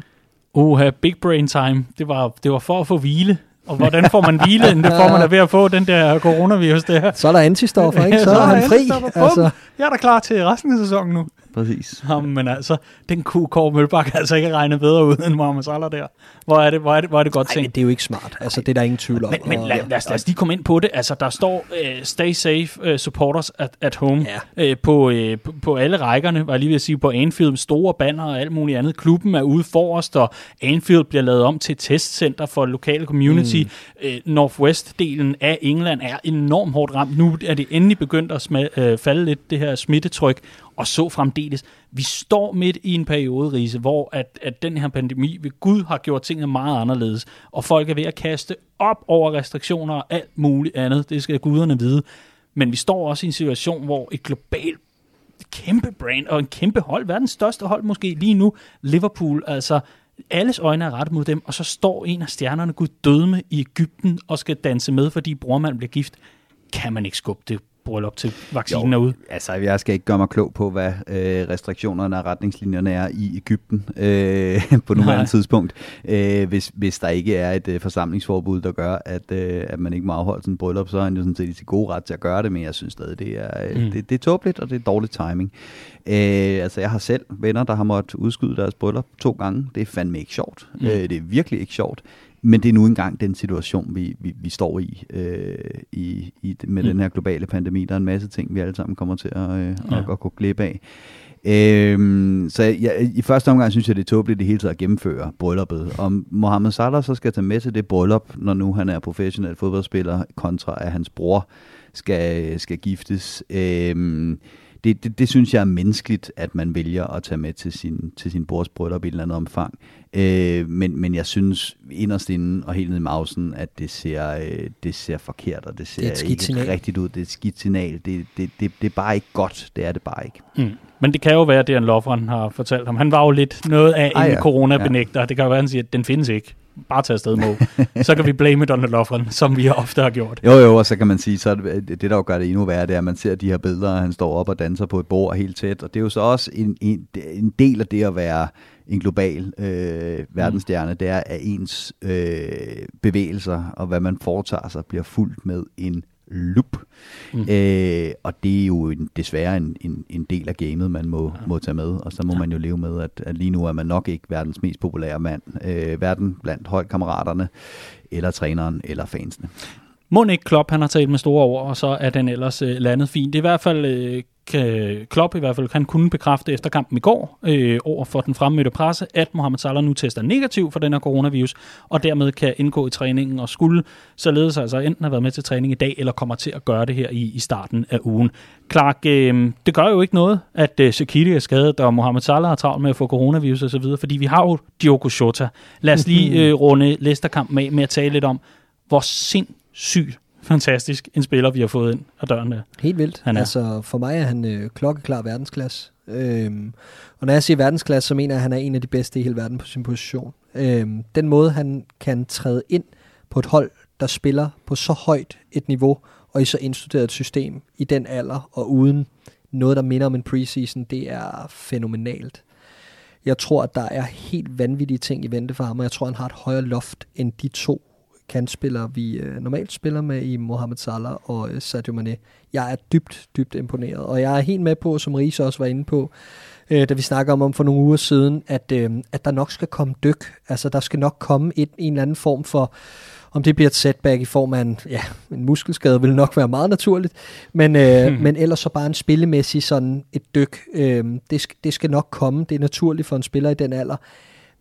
Uha, big brain time. Det var, det var for at få hvile. Og hvordan får man hvile, end det får man af ved at få den der coronavirus der. Så er der antistoffer, ikke? Så, så er han fri. Altså. Jeg er da klar til resten af sæsonen nu. Præcis. Ja, men altså, den kunne Kåre Mølbak altså ikke regne bedre ud end Mohamed Salah der. Hvor er det, hvor er det, hvor er det godt tænkt? Det er jo ikke smart. Altså, det er der ingen tvivl om. Men, men lad, lad, os, lad os lige komme ind på det. Altså, der står uh, stay safe uh, supporters at, at home ja. uh, på, uh, på, på alle rækkerne, var jeg lige ved at sige, på Anfield, store banner og alt muligt andet. Klubben er ude forrest, og Anfield bliver lavet om til testcenter for lokale community. Mm. Uh, Northwest-delen af England er enormt hårdt ramt. Nu er det endelig begyndt at sma- uh, falde lidt, det her smittetryk, og så fremdeles. Vi står midt i en periode, Riese, hvor at, at den her pandemi ved Gud har gjort tingene meget anderledes, og folk er ved at kaste op over restriktioner og alt muligt andet. Det skal guderne vide. Men vi står også i en situation, hvor et globalt kæmpe brand og en kæmpe hold, verdens største hold måske lige nu, Liverpool, altså alles øjne er rettet mod dem, og så står en af stjernerne, Gud dødme i Ægypten, og skal danse med, fordi brormand bliver gift. Kan man ikke skubbe det bryllup til vaccinen jo, er ude? Altså, jeg skal ikke gøre mig klog på, hvad øh, restriktionerne og retningslinjerne er i Ægypten øh, på nuværende tidspunkt, øh, hvis, hvis der ikke er et øh, forsamlingsforbud, der gør, at, øh, at man ikke må afholde sådan en bryllup, så er han jo sådan set i sin gode ret til at gøre det, men jeg synes stadig, det er, øh, mm. det, det er tåbeligt, og det er dårlig timing. Øh, altså, jeg har selv venner, der har måttet udskyde deres bryllup to gange. Det er fandme ikke sjovt. Mm. Øh, det er virkelig ikke sjovt. Men det er nu engang den situation, vi, vi, vi står i, øh, i, i med mm. den her globale pandemi. Der er en masse ting, vi alle sammen kommer til at, øh, ja. at, at gå glip af. Øhm, så jeg, i første omgang synes jeg, det er tåbeligt det hele taget at gennemføre brylluppet. Om Mohamed Salah så skal tage med til det bryllup, når nu han er professionel fodboldspiller, kontra at hans bror skal, skal giftes. Øhm, det, det, det synes jeg er menneskeligt, at man vælger at tage med til sin, til sin brors bryllup i et eller andet omfang. Øh, men, men jeg synes inderst inden og helt ned i mausen, at det ser, øh, det ser forkert, og det ser det ikke signal. rigtigt ud. Det er et skidt signal. Det, det, det, det er bare ikke godt. Det er det bare ikke. Mm. Men det kan jo være, at en Lovren har fortalt ham. Han var jo lidt noget af en ja. coronabenægter. Ja. Det kan jo være, at han siger, at den findes ikke bare tage afsted med. så kan vi blame Donald Loffren, som vi ofte har gjort. Jo, jo, og så kan man sige, så det, det der jo gør det endnu værre, det er, at man ser de her billeder, han står op og danser på et bord helt tæt, og det er jo så også en, en, en del af det at være en global øh, verdensstjerne, mm. det er, at ens øh, bevægelser og hvad man foretager sig, bliver fuldt med en loop. Mm. Øh, og det er jo en, desværre en, en, en del af gamet, man må, ja. må tage med. Og så må ja. man jo leve med, at, at lige nu er man nok ikke verdens mest populære mand. Øh, verden blandt holdkammeraterne, eller træneren, eller fansene. Må ikke Klopp, han har talt med store ord, og så er den ellers øh, landet fint. Det er i hvert fald øh, Klopp i hvert fald kan kunne bekræfte efter kampen i går øh, over for den fremmødte presse, at Mohamed Salah nu tester negativ for den her coronavirus, og dermed kan indgå i træningen og skulle således altså enten have været med til træning i dag, eller kommer til at gøre det her i, i starten af ugen. Clark, øh, det gør jo ikke noget, at øh, Shaqiri er skadet, og Mohamed Salah har travlt med at få coronavirus osv., fordi vi har jo Diogo Jota. Lad os lige øh, runde Leicester-kampen med, med at tale lidt om, hvor sindssygt fantastisk en spiller, vi har fået ind ad døren der. Helt vildt. Han er. Altså, for mig er han øh, klokkeklar verdensklasse. Øhm, og når jeg siger verdensklasse, så mener jeg, at han er en af de bedste i hele verden på sin position. Øhm, den måde, han kan træde ind på et hold, der spiller på så højt et niveau, og i så indstuderet et system i den alder, og uden noget, der minder om en preseason, det er fænomenalt. Jeg tror, at der er helt vanvittige ting i vente for ham, og jeg tror, han har et højere loft end de to kantspillere, vi øh, normalt spiller med i Mohamed Salah og øh, Sadio Mane. Jeg er dybt, dybt imponeret, og jeg er helt med på, som Riese også var inde på, øh, da vi snakker om, om for nogle uger siden, at, øh, at der nok skal komme dyk. Altså, der skal nok komme et, en eller anden form for om det bliver et setback i form af en, ja, en muskelskade, vil nok være meget naturligt. Men, øh, hmm. men ellers så bare en spillemæssig sådan et dyk. Øh, det, det skal nok komme. Det er naturligt for en spiller i den alder.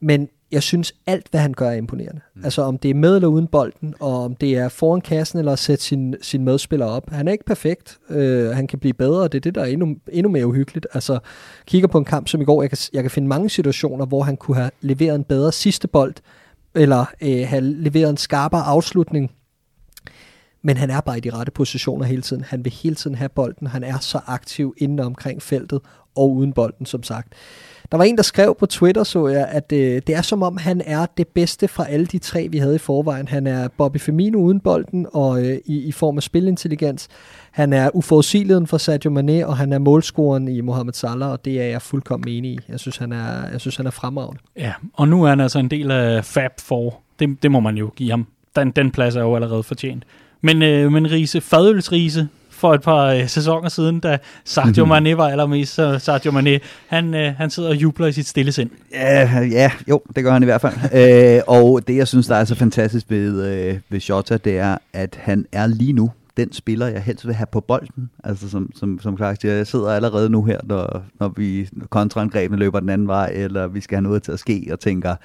Men jeg synes, alt hvad han gør er imponerende. Mm. Altså om det er med eller uden bolden, og om det er foran kassen eller at sætte sin, sin medspiller op. Han er ikke perfekt. Øh, han kan blive bedre, og det er det, der er endnu, endnu mere uhyggeligt. Altså kigger på en kamp som i går, jeg kan, jeg kan finde mange situationer, hvor han kunne have leveret en bedre sidste bold, eller øh, have leveret en skarpere afslutning. Men han er bare i de rette positioner hele tiden. Han vil hele tiden have bolden. Han er så aktiv inden omkring feltet og uden bolden, som sagt. Der var en, der skrev på Twitter, så jeg, at øh, det er som om, han er det bedste fra alle de tre, vi havde i forvejen. Han er Bobby Firmino uden bolden og øh, i, i form af spilintelligens. Han er uforudsigeligheden for Sadio Mane, og han er målscoren i Mohamed Salah, og det er jeg fuldkommen enig i. Jeg synes, han er, jeg synes, han er fremragende. Ja, og nu er han altså en del af Fab 4. Det, det må man jo give ham. Den, den plads er jo allerede fortjent. Men, øh, men Riese, fadølsrise, for et par øh, sæsoner siden, da Sadio mhm. Mane var allermest så Sadio Mane. Han, øh, han sidder og jubler i sit stille sind. Ja, ja jo, det gør han i hvert fald. øh, og det, jeg synes, der er så fantastisk ved, øh, ved Shota, det er, at han er lige nu den spiller, jeg helst vil have på bolden. Altså som, som, som klart jeg sidder allerede nu her, når, når vi kontraangrebene løber den anden vej, eller vi skal have noget til at ske, og tænker,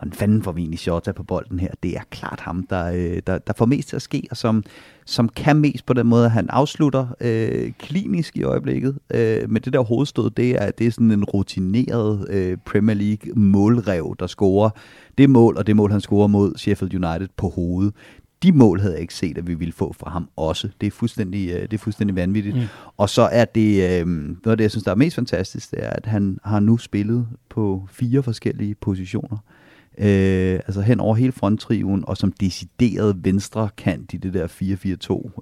hvordan fanden får vi egentlig Shota på bolden her? Det er klart ham, der, øh, der, der får mest til at ske, og som, som kan mest på den måde, at han afslutter øh, klinisk i øjeblikket. Øh, med det der hovedstød, det er, det er sådan en rutineret øh, Premier League målrev, der scorer det mål, og det mål, han scorer mod Sheffield United på hovedet de mål havde jeg ikke set, at vi ville få fra ham også. Det er fuldstændig, øh, det er fuldstændig vanvittigt. Mm. Og så er det, øh, noget af det, jeg synes, der er mest fantastisk, det er, at han har nu spillet på fire forskellige positioner øh, altså hen over hele fronttriven, og som decideret venstre kant i det der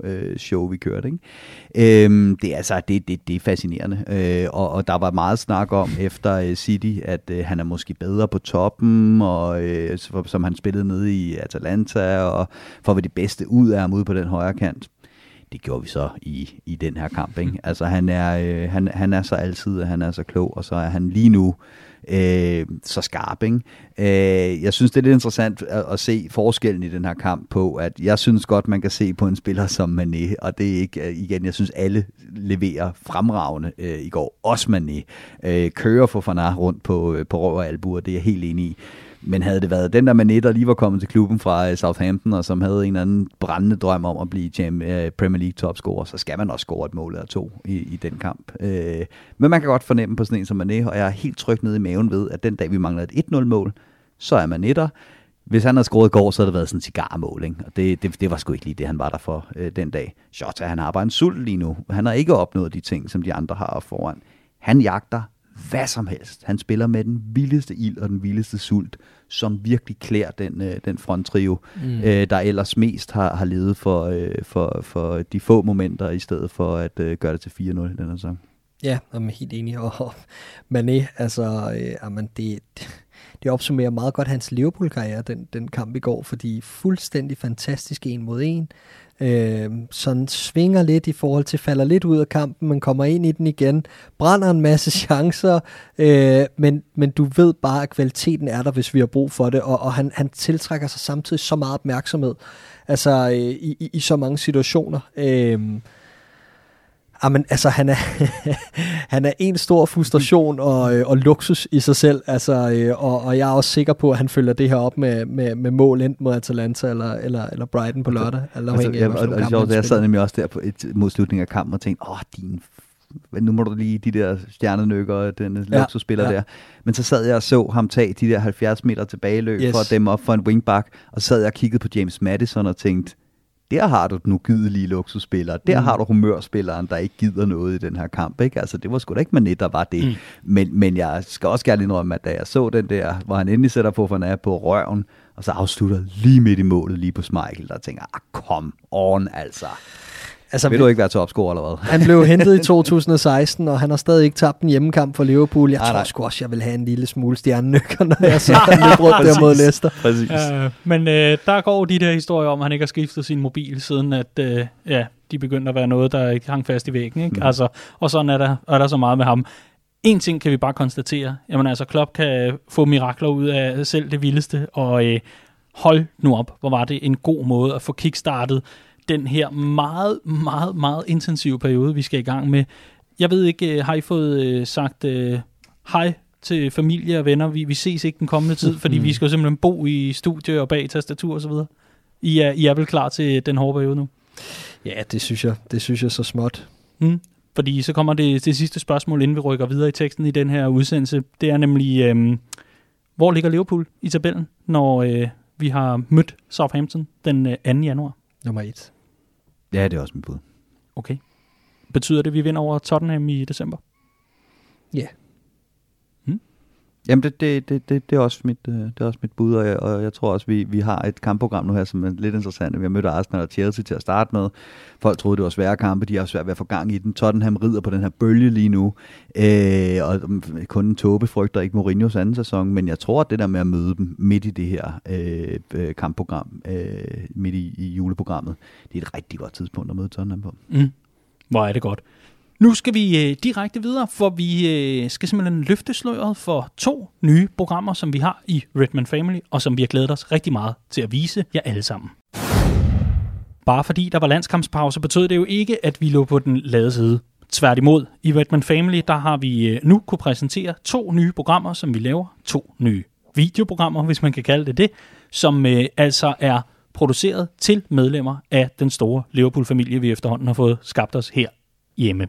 4-4-2 øh, show, vi kørte. Ikke? Øh, det, er, altså, det, det, det er fascinerende, øh, og, og der var meget snak om efter øh, City, at øh, han er måske bedre på toppen, og øh, som han spillede nede i Atalanta, og for at være de bedste ud af ham ude på den højre kant det gjorde vi så i, i den her kamp. Ikke? Altså han er, øh, han, han er så altid, han er så klog, og så er han lige nu øh, Øh, så skarp. Ikke? Øh, jeg synes, det er lidt interessant at, at se forskellen i den her kamp på, at jeg synes godt, man kan se på en spiller som Mané, og det er ikke, øh, igen, jeg synes, alle leverer fremragende øh, i går. Også Mané. Øh, kører for Fanar rundt på, øh, på røv og albuer, det er jeg helt enig i. Men havde det været den der Mané, der lige var kommet til klubben fra øh, Southampton, og som havde en eller anden brændende drøm om at blive øh, Premier League topscorer, så skal man også score et mål eller to i, i den kamp. Øh, men man kan godt fornemme på sådan en som Mané, og jeg er helt tryg nede i maven ved, at den dag vi mangler et 1-0-mål, så er man etter. Hvis han havde scoret i går, så havde det været sådan en cigarmål, ikke? og det, det, det var sgu ikke lige det, han var der for øh, den dag. Shota, han har bare en sult lige nu. Han har ikke opnået de ting, som de andre har foran. Han jagter hvad som helst. Han spiller med den vildeste ild og den vildeste sult, som virkelig klæder den, øh, den fronttrio, mm. øh, der ellers mest har, har levet for, øh, for, for de få momenter, i stedet for at øh, gøre det til 4-0 den her sæson. Ja, jeg er helt enig. Og Mané, altså, øh, jamen, det, det opsummerer meget godt hans Liverpool-karriere, den, den kamp i går, fordi fuldstændig fantastisk en mod en øh, sådan svinger lidt i forhold til, falder lidt ud af kampen, men kommer ind i den igen, brænder en masse chancer, øh, men, men du ved bare, at kvaliteten er der, hvis vi har brug for det, og, og han, han tiltrækker sig samtidig så meget opmærksomhed, altså øh, i, i, i så mange situationer. Øh, Jamen, altså, han er, han er en stor frustration og, øh, og luksus i sig selv, altså, øh, og, og jeg er også sikker på, at han følger det her op med, med, med mål enten mod Atalanta eller, eller, eller Brighton på lørdag. Eller altså, ja, og, og, og jeg sad nemlig også der på et, mod slutningen af kampen og tænkte, åh, din nu må du lige de der stjernenykker og den ja, luksusspiller ja. der. Men så sad jeg og så ham tage de der 70 meter tilbageløb yes. for at dæmme op for en wingback, og så sad jeg og kiggede på James Madison og tænkte, der har du den ugidelige luksusspiller. Der mm. har du humørspilleren, der ikke gider noget i den her kamp. Ikke? Altså, det var sgu da ikke Manet, der var det. Mm. Men, men jeg skal også gerne indrømme, at da jeg så den der, hvor han endelig sætter på, er på røven, og så afslutter lige midt i målet, lige på Smeichel, der tænker, ah, kom on altså. Altså, Vil du ikke være topscorer eller hvad? Han blev hentet i 2016, og han har stadig ikke tabt en hjemmekamp for Liverpool. Jeg Nej, tror nej. sgu også, jeg vil have en lille smule stjernenykker, når jeg ser han rundt der mod Leicester. Præcis. Uh, men øh, der går de der historier om, at han ikke har skiftet sin mobil, siden at øh, ja, de begyndte at være noget, der ikke hang fast i væggen. Ikke? Mm. Mm. Altså, og sådan er der, er der så meget med ham. En ting kan vi bare konstatere. Jamen altså, Klopp kan få mirakler ud af selv det vildeste, og øh, hold nu op, hvor var det en god måde at få kickstartet den her meget, meget, meget intensive periode, vi skal i gang med. Jeg ved ikke, øh, har I fået øh, sagt øh, hej til familie og venner? Vi, vi ses ikke den kommende tid, fordi Mm. vi skal jo simpelthen bo i studie og bag tastatur og så videre. I er, I er vel klar til den hårde periode nu? Ja, det synes jeg, det synes jeg så småt. Mm. Fordi så kommer det det sidste spørgsmål, inden vi rykker videre i teksten i den her udsendelse. Det er nemlig, øhm, hvor ligger Liverpool i tabellen, når øh, vi har mødt Southampton den øh, 2. januar? Nummer et. Ja, det er også mit bud. Okay. Betyder det, at vi vinder over Tottenham i december? Jamen, det, det, det, det, det, er også mit, øh, det er også mit bud, og jeg, og jeg tror også, vi, vi har et kampprogram nu her, som er lidt interessant. Vi har mødt Arsenal og Chelsea til at starte med. Folk troede, det var svære kampe. De har svært ved at få gang i den. Tottenham rider på den her bølge lige nu. Øh, og mm, kun en tåbe frygter ikke Mourinhos anden sæson, men jeg tror, at det der med at møde dem midt i det her øh, øh kampprogram, øh, midt i, i juleprogrammet, det er et rigtig godt tidspunkt at møde Tottenham på. Mm. Hvor er det godt. Nu skal vi øh, direkte videre, for vi øh, skal simpelthen løfte sløret for to nye programmer, som vi har i Redman Family, og som vi har glædet os rigtig meget til at vise jer alle sammen. Bare fordi der var landskampspause, betød det jo ikke, at vi lå på den lade side. Tværtimod, i Redman Family, der har vi øh, nu kunne præsentere to nye programmer, som vi laver. To nye videoprogrammer, hvis man kan kalde det det, som øh, altså er produceret til medlemmer af den store Liverpool-familie, vi efterhånden har fået skabt os her hjemme.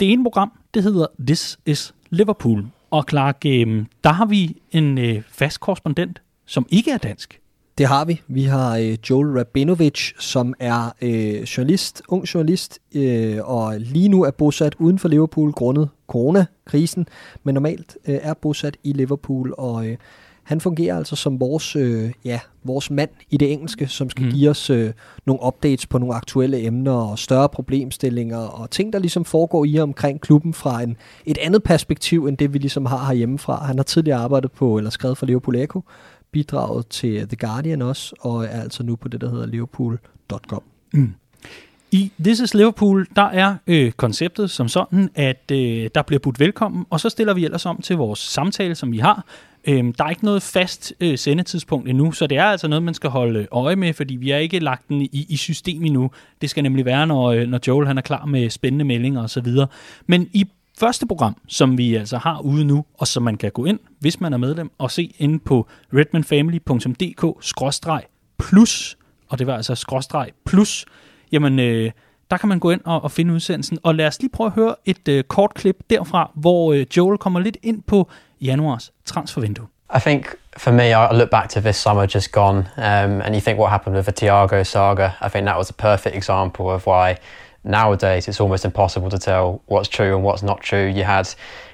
Det ene program, det hedder This is Liverpool. Og Clark, øh, der har vi en øh, fast korrespondent, som ikke er dansk. Det har vi. Vi har øh, Joel Rabinovic, som er øh, journalist, ung journalist, øh, og lige nu er bosat uden for Liverpool grundet coronakrisen, men normalt øh, er bosat i Liverpool, og øh, han fungerer altså som vores, øh, ja, vores mand i det engelske, som skal Mm. mm. give os øh, nogle updates på nogle aktuelle emner og større problemstillinger og ting, der ligesom foregår i omkring klubben fra en, et andet perspektiv, end det vi ligesom har herhjemmefra. Han har tidligere arbejdet på, eller skrevet for Liverpool Echo, bidraget til The Guardian også, og er altså nu på det, der hedder liverpool.com. I This is Liverpool, der er øh, konceptet som sådan, at øh, der bliver budt velkommen, og så stiller vi ellers om til vores samtale, som vi har. Øhm, der er ikke noget fast øh, sendetidspunkt endnu, så det er altså noget, man skal holde øh, øje med, fordi vi har ikke lagt den i, i system endnu. Det skal nemlig være, når, øh, når Joel han er klar med spændende meldinger osv. Men i første program, som vi altså har ude nu, og som man kan gå ind, hvis man er medlem, og se inde på redmanfamily.dk-plus, og det var altså skråstreg plus, jamen øh, der kan man gå ind og, og finde udsendelsen. Og lad os lige prøve at høre et øh, kort klip derfra, hvor øh, Joel kommer lidt ind på januars transfervindue. I think for me, I look back to this summer just gone, um, and you think what happened with the Tiago saga. I think that was a perfect example of why nowadays it's almost impossible to tell what's true and what's not true. You had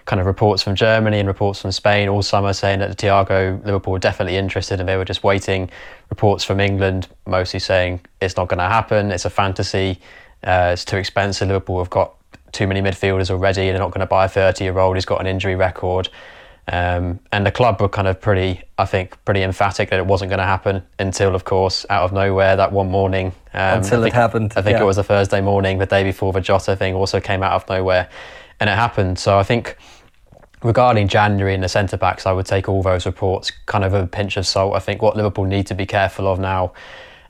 kind of reports from Germany and reports from Spain all summer saying that the Tiago Liverpool were definitely interested and they were just waiting. Reports from England mostly saying it's not going to happen, it's a fantasy, uh, it's too expensive. Liverpool have got too many midfielders already and they're not going to buy a 30 year old who's got an injury record. Um, and the club were kind of pretty, I think, pretty emphatic that it wasn't going to happen until, of course, out of nowhere that one morning. Um, Until I it happened, I think yeah. it was a Thursday morning, the day before the Jota thing also came out of nowhere, and it happened. So I think regarding January and the centre backs, I would take all those reports kind of a pinch of salt. I think what Liverpool need to be careful of now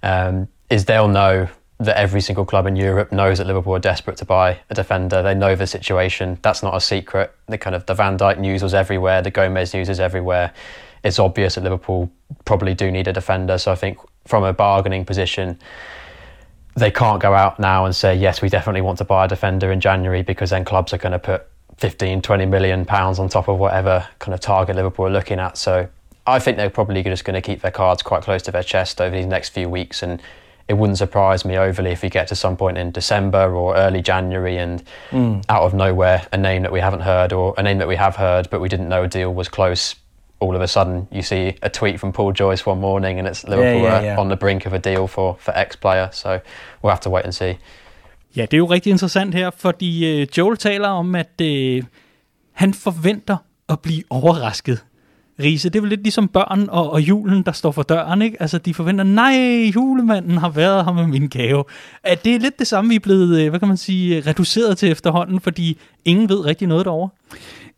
um, is they'll know that every single club in Europe knows that Liverpool are desperate to buy a defender. They know the situation. That's not a secret. The kind of the Van Dijk news was everywhere. The Gomez news is everywhere. It's obvious that Liverpool probably do need a defender. So I think from a bargaining position, they can't go out now and say yes we definitely want to buy a defender in January because then clubs are going to put 15 20 million pounds on top of whatever kind of target Liverpool are looking at so I think they're probably just going to keep their cards quite close to their chest over these next few weeks and it wouldn't surprise me overly if we get to some point in December or early January and out of nowhere a name that we haven't heard or a name that we have heard but we didn't know a deal was close all of a sudden you see a tweet from Paul Joyce one morning and it's Liverpool yeah, are yeah. on the brink of a deal for, for X player. So we'll have to wait and see. Ja, det er jo rigtig interessant her, fordi øh, Joel taler om, at øh, han forventer at blive overrasket. Riese, det er vel lidt ligesom børn og, og julen, der står for døren, ikke? Altså, de forventer, nej, julemanden har været her med min gave. At det er lidt det samme, vi er blevet, øh, hvad kan man sige, reduceret til efterhånden, fordi ingen ved rigtig noget derovre.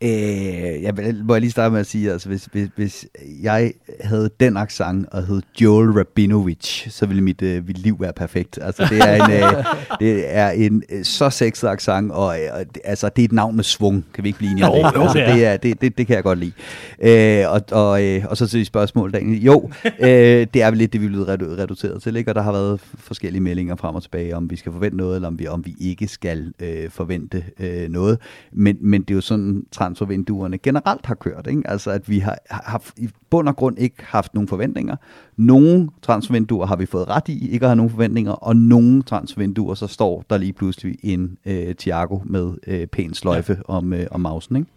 Øh, jeg vil, må jeg lige starte med at sige, altså hvis, hvis, hvis jeg havde den accent og hed Joel Rabinovich, så ville mit, øh, mit liv være perfekt. Altså det er en, øh, det er en øh, så sexet accent, og øh, altså det er et navn med svung, kan vi ikke blive enige om det? Altså, det er. det, det, det, kan jeg godt lide. Øh, og, og, øh, og så til spørgsmål, Daniel. Jo, øh, det er vel lidt det, vi er blevet redu- reduceret til, ikke? og der har været forskellige meldinger frem og tilbage, om vi skal forvente noget, eller om vi, om vi ikke skal øh, forvente øh, noget. Men, men det er jo sådan, transfervinduerne generelt har kørt. Ikke? Altså at vi har haft, i bund og grund ikke haft nogen forventninger. Nogle transfervinduer har vi fået ret i, ikke at have nogen forventninger, og nogle transfervinduer, så står der lige pludselig en øh, Thiago med øh, pæn sløjfe ja. om, øh, om mausen. Ikke?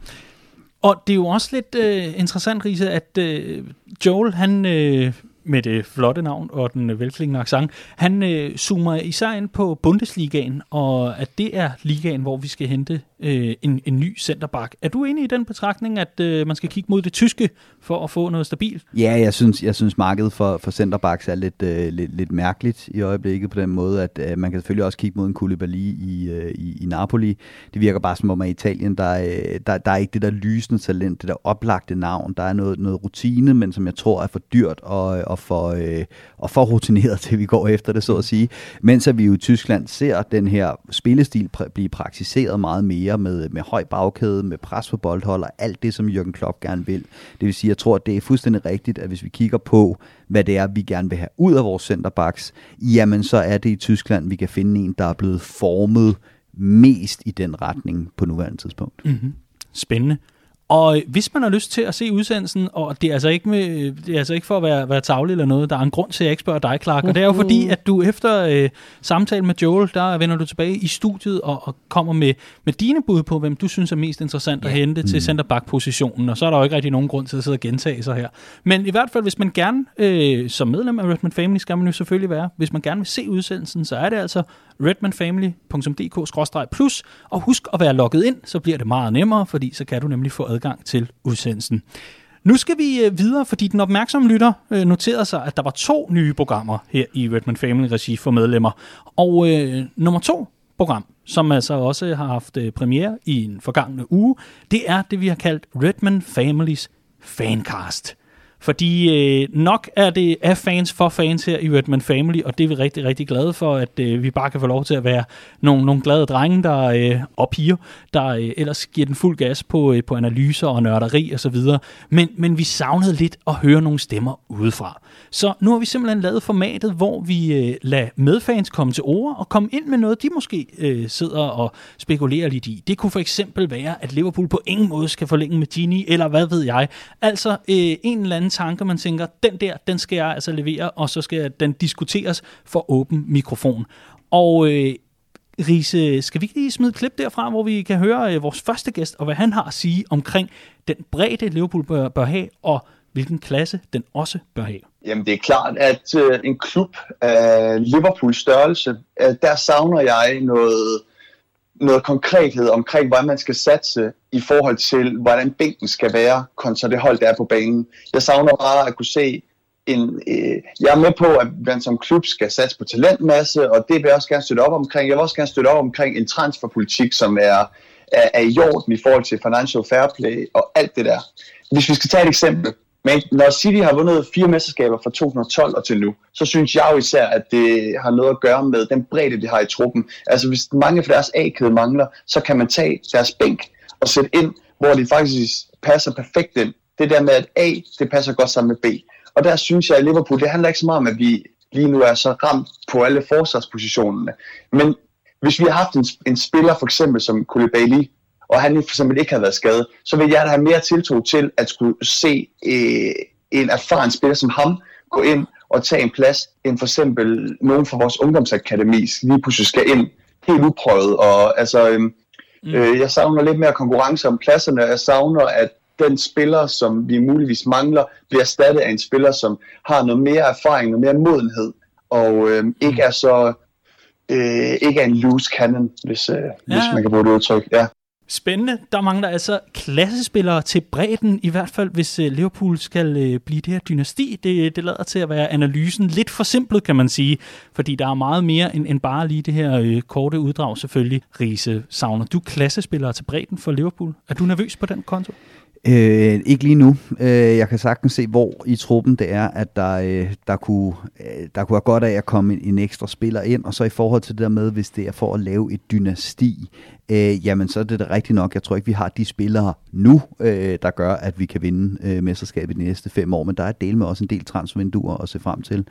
Og det er jo også lidt øh, interessant, Riese, at øh, Joel, han øh, med det flotte navn og den øh, velklingende accent, han øh, zoomer især ind på Bundesligaen, og at det er ligaen, hvor vi skal hente øh, en, en ny centerback. Er du enig i den betragtning, at øh, man skal kigge mod det tyske for at få noget stabilt? Ja, jeg synes, jeg synes markedet for, for centerbacks er lidt, øh, lidt, lidt mærkeligt i øjeblikket på den måde, at øh, man kan selvfølgelig også kigge mod en Koulibaly i, øh, i, i Napoli. Det virker bare som om, at i Italien, der, øh, der, der er ikke det der lysende talent, det der oplagte navn. Der er noget, noget rutine, men som jeg tror er for dyrt og, og, for, øh, og for rutineret til, vi går efter det, så at sige. Mens at vi jo i Tyskland ser den her spillestil pr- blive praktiseret meget mere med, med høj bagkæde, med pres på boldhold og alt det, som Jürgen Klopp gerne vil. Det vil sige, jeg tror, at det er fuldstændig rigtigt, at hvis vi kigger på, hvad det er, vi gerne vil have ud af vores centerbacks, jamen så er det i Tyskland, vi kan finde en, der er blevet formet mest i den retning på nuværende tidspunkt. Mm-hmm. Spændende. Og hvis man har lyst til at se udsendelsen, og det er altså ikke, med, det er altså ikke for at være, være tavlig eller noget, der er en grund til, at jeg ikke spørger dig, Clark, og det er jo fordi, at du efter øh, samtalen med Joel, der vender du tilbage i studiet og, og kommer med, med dine bud på, hvem du synes er mest interessant at hente til centerback-positionen, og så er der jo ikke rigtig nogen grund til at sidde og gentage sig her. Men i hvert fald, hvis man gerne, øh, som medlem af Redman Family, skal man jo selvfølgelig være, hvis man gerne vil se udsendelsen, så er det altså redmanfamily.dk-plus, og husk at være logget ind, så bliver det meget nemmere, fordi så kan du nemlig få adgang til udsendelsen. Nu skal vi øh, videre, fordi den opmærksomme lytter øh, noterede sig, at der var to nye programmer her i Redman Family Regi for medlemmer. Og øh, nummer to program, som altså også har haft øh, premiere i en forgangne uge, det er det, vi har kaldt Redman Families Fancast. Fordi øh, nok er det af fans for fans her i Redman Family, og det er vi rigtig, rigtig glade for, at øh, vi bare kan få lov til at være nogle, nogle glade drenge, der øh, og piger, der øh, ellers giver den fuld gas på, øh, på analyser og nørderi osv. Men, men vi savnede lidt at høre nogle stemmer udefra. Så nu har vi simpelthen lavet formatet, hvor vi øh, lader medfans komme til ord og komme ind med noget, de måske øh, sidder og spekulerer lidt i. Det kunne for eksempel være, at Liverpool på ingen måde skal forlænge med Gini, eller hvad ved jeg. Altså øh, en eller anden tanke, man tænker, den der, den skal jeg altså levere, og så skal den diskuteres for åben mikrofon. Og øh, Riese, skal vi ikke lige smide et klip derfra, hvor vi kan høre øh, vores første gæst, og hvad han har at sige omkring den bredde, Liverpool bør, bør have, og hvilken klasse den også bør have? Jamen det er klart, at øh, en klub af Liverpools størrelse, øh, der savner jeg noget, noget konkrethed omkring, hvordan man skal satse i forhold til, hvordan bænken skal være kontra det hold, der er på banen. Jeg savner bare at kunne se en... Øh, jeg er med på, at man som klub skal satse på talentmasse, og det vil jeg også gerne støtte op omkring. Jeg vil også gerne støtte op omkring en transferpolitik, som er, er, er i orden i forhold til financial fair play og alt det der. Hvis vi skal tage et eksempel, men når City har vundet fire mesterskaber fra 2012 og til nu, så synes jeg jo især, at det har noget at gøre med den bredde, de har i truppen. Altså hvis mange af deres A-kæde mangler, så kan man tage deres bænk og sætte ind, hvor de faktisk passer perfekt ind. Det der med, at A, det passer godt sammen med B. Og der synes jeg, at Liverpool, det handler ikke så meget om, at vi lige nu er så ramt på alle forsvarspositionerne. Men hvis vi har haft en, en spiller, for eksempel som Koulibaly, og han for eksempel ikke havde været skadet, så vil jeg da have mere tiltro til at skulle se øh, en erfaren spiller som ham gå ind og tage en plads, end for eksempel nogen fra vores ungdomsakademi lige pludselig skal ind helt uprøvet. Og, altså, øh, mm. øh, jeg savner lidt mere konkurrence om pladserne, jeg savner, at den spiller, som vi muligvis mangler, bliver erstattet af en spiller, som har noget mere erfaring, noget mere modenhed, og øh, ikke er så øh, ikke er en loose cannon, hvis, øh, ja. hvis man kan bruge det udtryk. Ja. Spændende. Der mangler altså klassespillere til bredden, i hvert fald hvis øh, Liverpool skal øh, blive det her dynasti. Det, det lader til at være analysen lidt for simpelt, kan man sige, fordi der er meget mere end, end bare lige det her øh, korte uddrag selvfølgelig. Riese, savner du klassespillere til bredden for Liverpool? Er du nervøs på den konto? Øh, ikke lige nu. Øh, jeg kan sagtens se, hvor i truppen det er, at der, øh, der, kunne, øh, der kunne være godt af at komme en, en ekstra spiller ind, og så i forhold til det der med, hvis det er for at lave et dynasti, øh, jamen så er det da rigtigt nok. Jeg tror ikke, vi har de spillere nu, øh, der gør, at vi kan vinde øh, mesterskabet de næste fem år, men der er del med også en del transfervinduer at se frem til,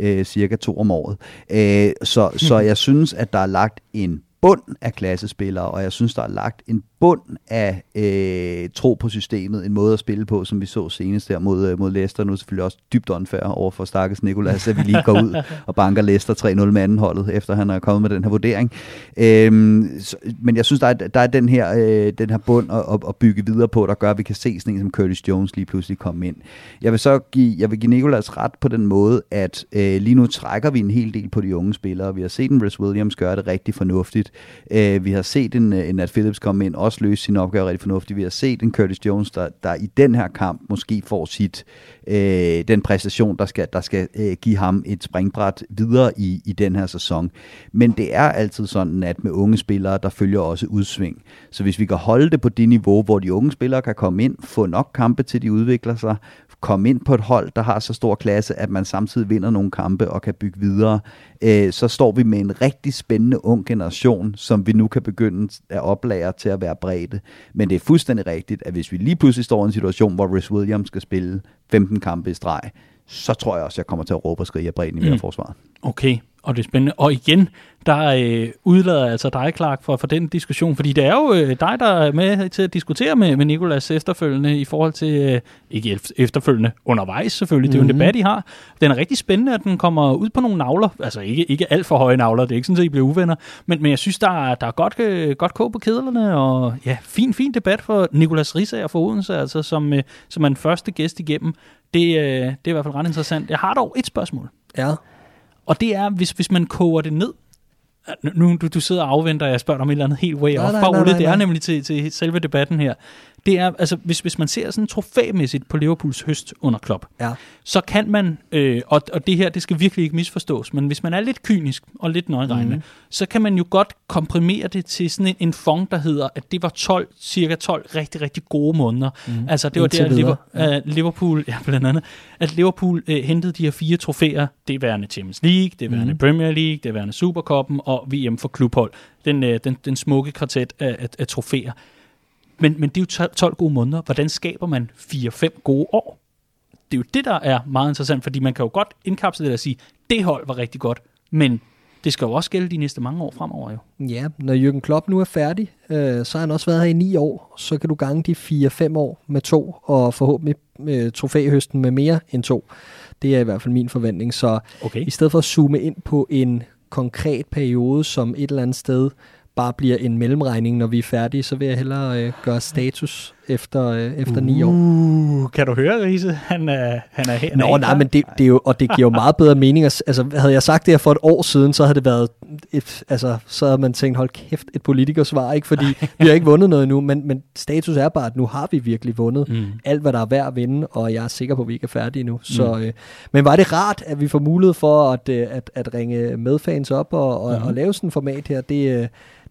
øh, cirka to om året. Øh, så, så jeg synes, at der er lagt en bund af klassespillere, og jeg synes, der er lagt en bund af øh, tro på systemet, en måde at spille på, som vi så senest her mod, øh, mod Leicester. Nu er selvfølgelig også dybt unfair over for Stakkels Nikolas, at vi lige går ud og banker Leicester 3-0 med andenholdet, efter han er kommet med den her vurdering. Øhm, så, men jeg synes, der er, der er den, her, øh, den her bund at, at, at bygge videre på, der gør, at vi kan se sådan en som Curtis Jones lige pludselig komme ind. Jeg vil så give, jeg vil give Nikolas ret på den måde, at øh, lige nu trækker vi en hel del på de unge spillere. Vi har set en Rhys Williams gøre det rigtig fornuftigt. Øh, vi har set en, øh, en Nat Phillips komme ind, også løse sin opgave rigtig fornuftigt. Vi har set en Curtis Jones, der, der i den her kamp måske får sit øh, den præstation, der skal, der skal øh, give ham et springbræt videre i, i den her sæson. Men det er altid sådan, at med unge spillere, der følger også udsving. Så hvis vi kan holde det på det niveau, hvor de unge spillere kan komme ind, få nok kampe til de udvikler sig, komme ind på et hold, der har så stor klasse, at man samtidig vinder nogle kampe og kan bygge videre, øh, så står vi med en rigtig spændende ung generation, som vi nu kan begynde at oplære til at være bredde. Men det er fuldstændig rigtigt, at hvis vi lige pludselig står i en situation, hvor Rhys Williams skal spille 15 kampe i streg, så tror jeg også, at jeg kommer til at råbe og skrige af bredden i mm. forsvaret. Okay, og det er spændende. Og igen, der øh, udlader altså dig, Clark, for, for den diskussion, fordi det er jo øh, dig, der er med til at diskutere med, med Nikolas efterfølgende i forhold til, øh, ikke ef- efterfølgende, undervejs selvfølgelig, det er jo en debat, I har. Den er rigtig spændende, at den kommer ud på nogle navler, altså ikke, ikke alt for høje navler, det er ikke sådan, at I bliver uvenner, men, men jeg synes, der er, der er godt, øh, godt kog på kedlerne, og ja, fin, fin debat for Nikolas Risager for Odense, altså som, øh, som er den første gæst igennem. Det, øh, det er i hvert fald ret interessant. Jeg har dog et spørgsmål. Ja. Og det er, hvis, hvis man koger det ned. Nu, du, du sidder og afventer, og jeg spørger dig om et eller andet helt way Nej, off. nej, nej, nej, det er nemlig til, til selve debatten her. Det er, altså, hvis, hvis man ser sådan trofæmæssigt på Liverpools høst under Klopp, Ja. så kan man, øh, og, og det her, det skal virkelig ikke misforstås, men hvis man er lidt kynisk og lidt nøjeregnende, mm. så kan man jo godt komprimere det til sådan en, en fond, der hedder, at det var 12, cirka 12 rigtig, rigtig gode måneder. Mm. Altså det var Indtil der, videre, Liver, ja. Liverpool, ja blandt andet, at Liverpool øh, hentede de her fire trofæer, det værende Champions League, det værende mm. Premier League, det værende Supercuppen og VM for klubhold. Den, øh, den, den smukke kvartet af, af, af trofæer. Men, men det er jo 12, 12 gode måneder. Hvordan skaber man 4-5 gode år? Det er jo det, der er meget interessant, fordi man kan jo godt indkapsle det og sige, det hold var rigtig godt, men det skal jo også gælde de næste mange år fremover jo. Ja, når Jürgen Klopp nu er færdig, øh, så har han også været her i ni år. Så kan du gange de 4-5 år med to, og forhåbentlig øh, trofæhøsten med mere end to. Det er i hvert fald min forventning. Så Okay. i stedet for at zoome ind på en konkret periode, som et eller andet sted bare bliver en mellemregning, når vi er færdige, så vil jeg hellere øh, gøre status efter, øh, efter ni år. Uh, kan du høre, Riese? Han er, han er her. Nå, nej, men det, det er jo, og det giver jo meget bedre mening. Altså, havde jeg sagt det her for et år siden, så havde det været et, altså, så havde man tænkt, hold kæft, et politikersvar, ikke? Fordi vi har ikke vundet noget endnu, men, men status er bare, at nu har vi virkelig vundet Mm. alt, hvad der er værd at vinde, og jeg er sikker på, at vi ikke er færdige nu. Så, øh, men var det rart, at vi får mulighed for at, øh, at, at ringe medfans op og, og, Mhm. og lave sådan en format her? Det, øh,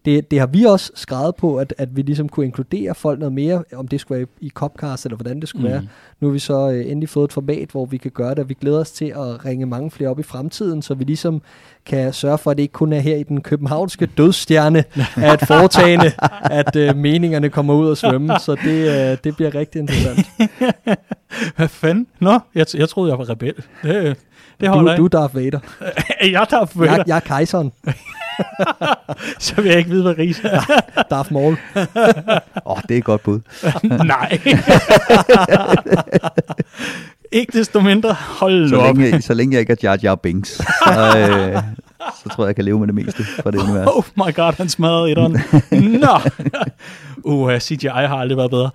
det, det har vi også skrevet på, at, at vi ligesom kunne inkludere folk noget mere, om det skulle være i, i Copcast, eller hvordan det skulle mm. være. Nu har vi så øh, endelig fået et format, hvor vi kan gøre det, og vi glæder os til at ringe mange flere op i fremtiden, så vi ligesom kan sørge for, at det ikke kun er her i den københavnske dødsstjerne af et foretagende, at øh, meningerne kommer ud og svømme. Så det, øh, det bliver rigtig interessant. Hvad fanden? Nå, jeg, jeg troede, jeg var rebel. Det, det Du, holder du er Darth Vader. jeg. Jeg tager for Jeg, jeg er kejseren. så vil jeg ikke vide, hvad Riese er. Darth Maul. Åh, oh, det er et godt bud. Nej. ikke desto mindre, hold Så op. længe, så længe jeg ikke er Jar Jar Binks, så, øh, så tror jeg, jeg kan leve med det meste fra det univers. Oh my god, han smadrede etteren. Nå. Uh, CGI har aldrig været bedre.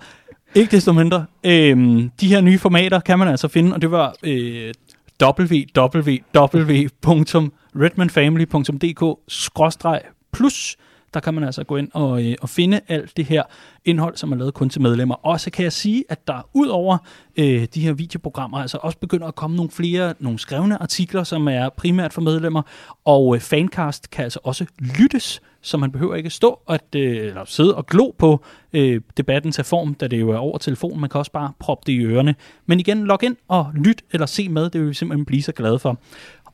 Ikke desto mindre. Øhm, de her nye formater kan man altså finde, og det var øh, www.redmanfamily.dk-plus. Der kan man altså gå ind og, øh, og finde alt det her indhold, som er lavet kun til medlemmer. Også kan jeg sige, at der ud over øh, de her videoprogrammer, altså også begynder at komme nogle flere, nogle skrevne artikler, som er primært for medlemmer, og øh, Fancast kan altså også lyttes, så man behøver ikke stå og at, øh, eller sidde og glo på øh, debatten til form, da det jo er over telefon. Man kan også bare proppe det i ørerne. Men igen, log ind og lyt eller se med, det vil vi simpelthen blive så glade for.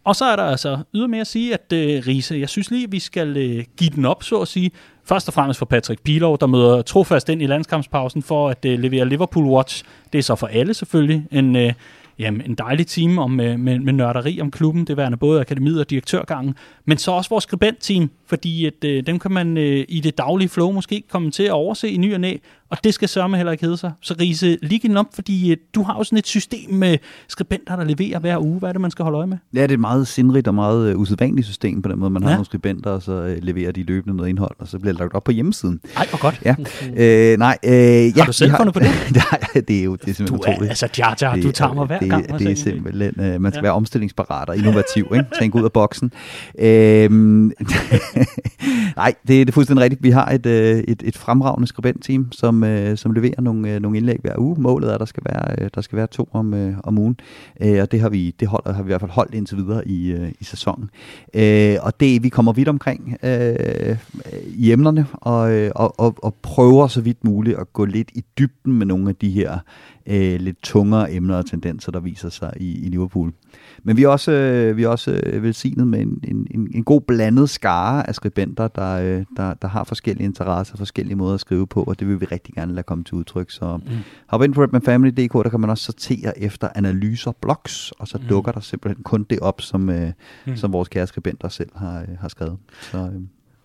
Og så er der altså ydermere at sige, at øh, Riese, jeg synes lige, at vi skal øh, give den op, så at sige. Først og fremmest for Patrick Pilov, der møder trofast ind i landskampspausen for at øh, levere Liverpool Watch. Det er så for alle selvfølgelig en, øh, jamen, en dejlig time om, med, med, med nørderi om klubben, det værende både akademiet og direktørgangen, men så også vores skribentteam, fordi at, øh, dem kan man øh, i det daglige flow måske komme til at overse i ny og næ, og det skal sørme heller ikke hedde sig. Så Riese, lige op, fordi øh, du har jo sådan et system med skribenter, der leverer hver uge. Hvad er det, man skal holde øje med? Ja, det er et meget sindrigt og meget uh, usædvanligt system på den måde. Man har Ja. nogle skribenter, og så uh, leverer de løbende noget indhold, og så bliver det lagt op på hjemmesiden. Ej, hvor godt. Ja, øh, nej, øh, ja, Har du selv fundet på det? Nej, det er jo det er Du simpelthen er, utroligt. altså, ja, ja, du Det tager er- mig hver det, gang. Det er altså, simpelthen, øh, man skal Ja. være omstillingsparat og innovativ, ikke? Tænke ud af boksen. Øhm, nej, det, det er fuldstændig rigtigt. Vi har et, øh, et, et fremragende skribentteam, som, øh, som leverer nogle, øh, nogle indlæg hver uge. Målet er, at der skal være, øh, der skal være to om, øh, om ugen, øh, og det har vi, det holder, har vi i hvert fald holdt indtil videre i, øh, i sæsonen. Øh, og det, vi kommer vidt omkring øh, i emnerne, og, øh, og, og, og prøver så vidt muligt at gå lidt i dybden med nogle af de her øh, lidt tungere emner og tendenser, der viser sig i, i Liverpool. Men vi er også, øh, vi er også øh, velsignet med en, en, en, en god blandet skare af skribenter, der, øh, der, der har forskellige interesser, forskellige måder at skrive på, og det vil vi rigtig gerne lade komme til udtryk. Så mm. hop ind på redmanfamily.dk, der kan man også sortere efter analyser, blogs, og så mm. dukker der simpelthen kun det op, som, øh, mm. som vores kære skribenter selv har, øh, har skrevet. Så, øh,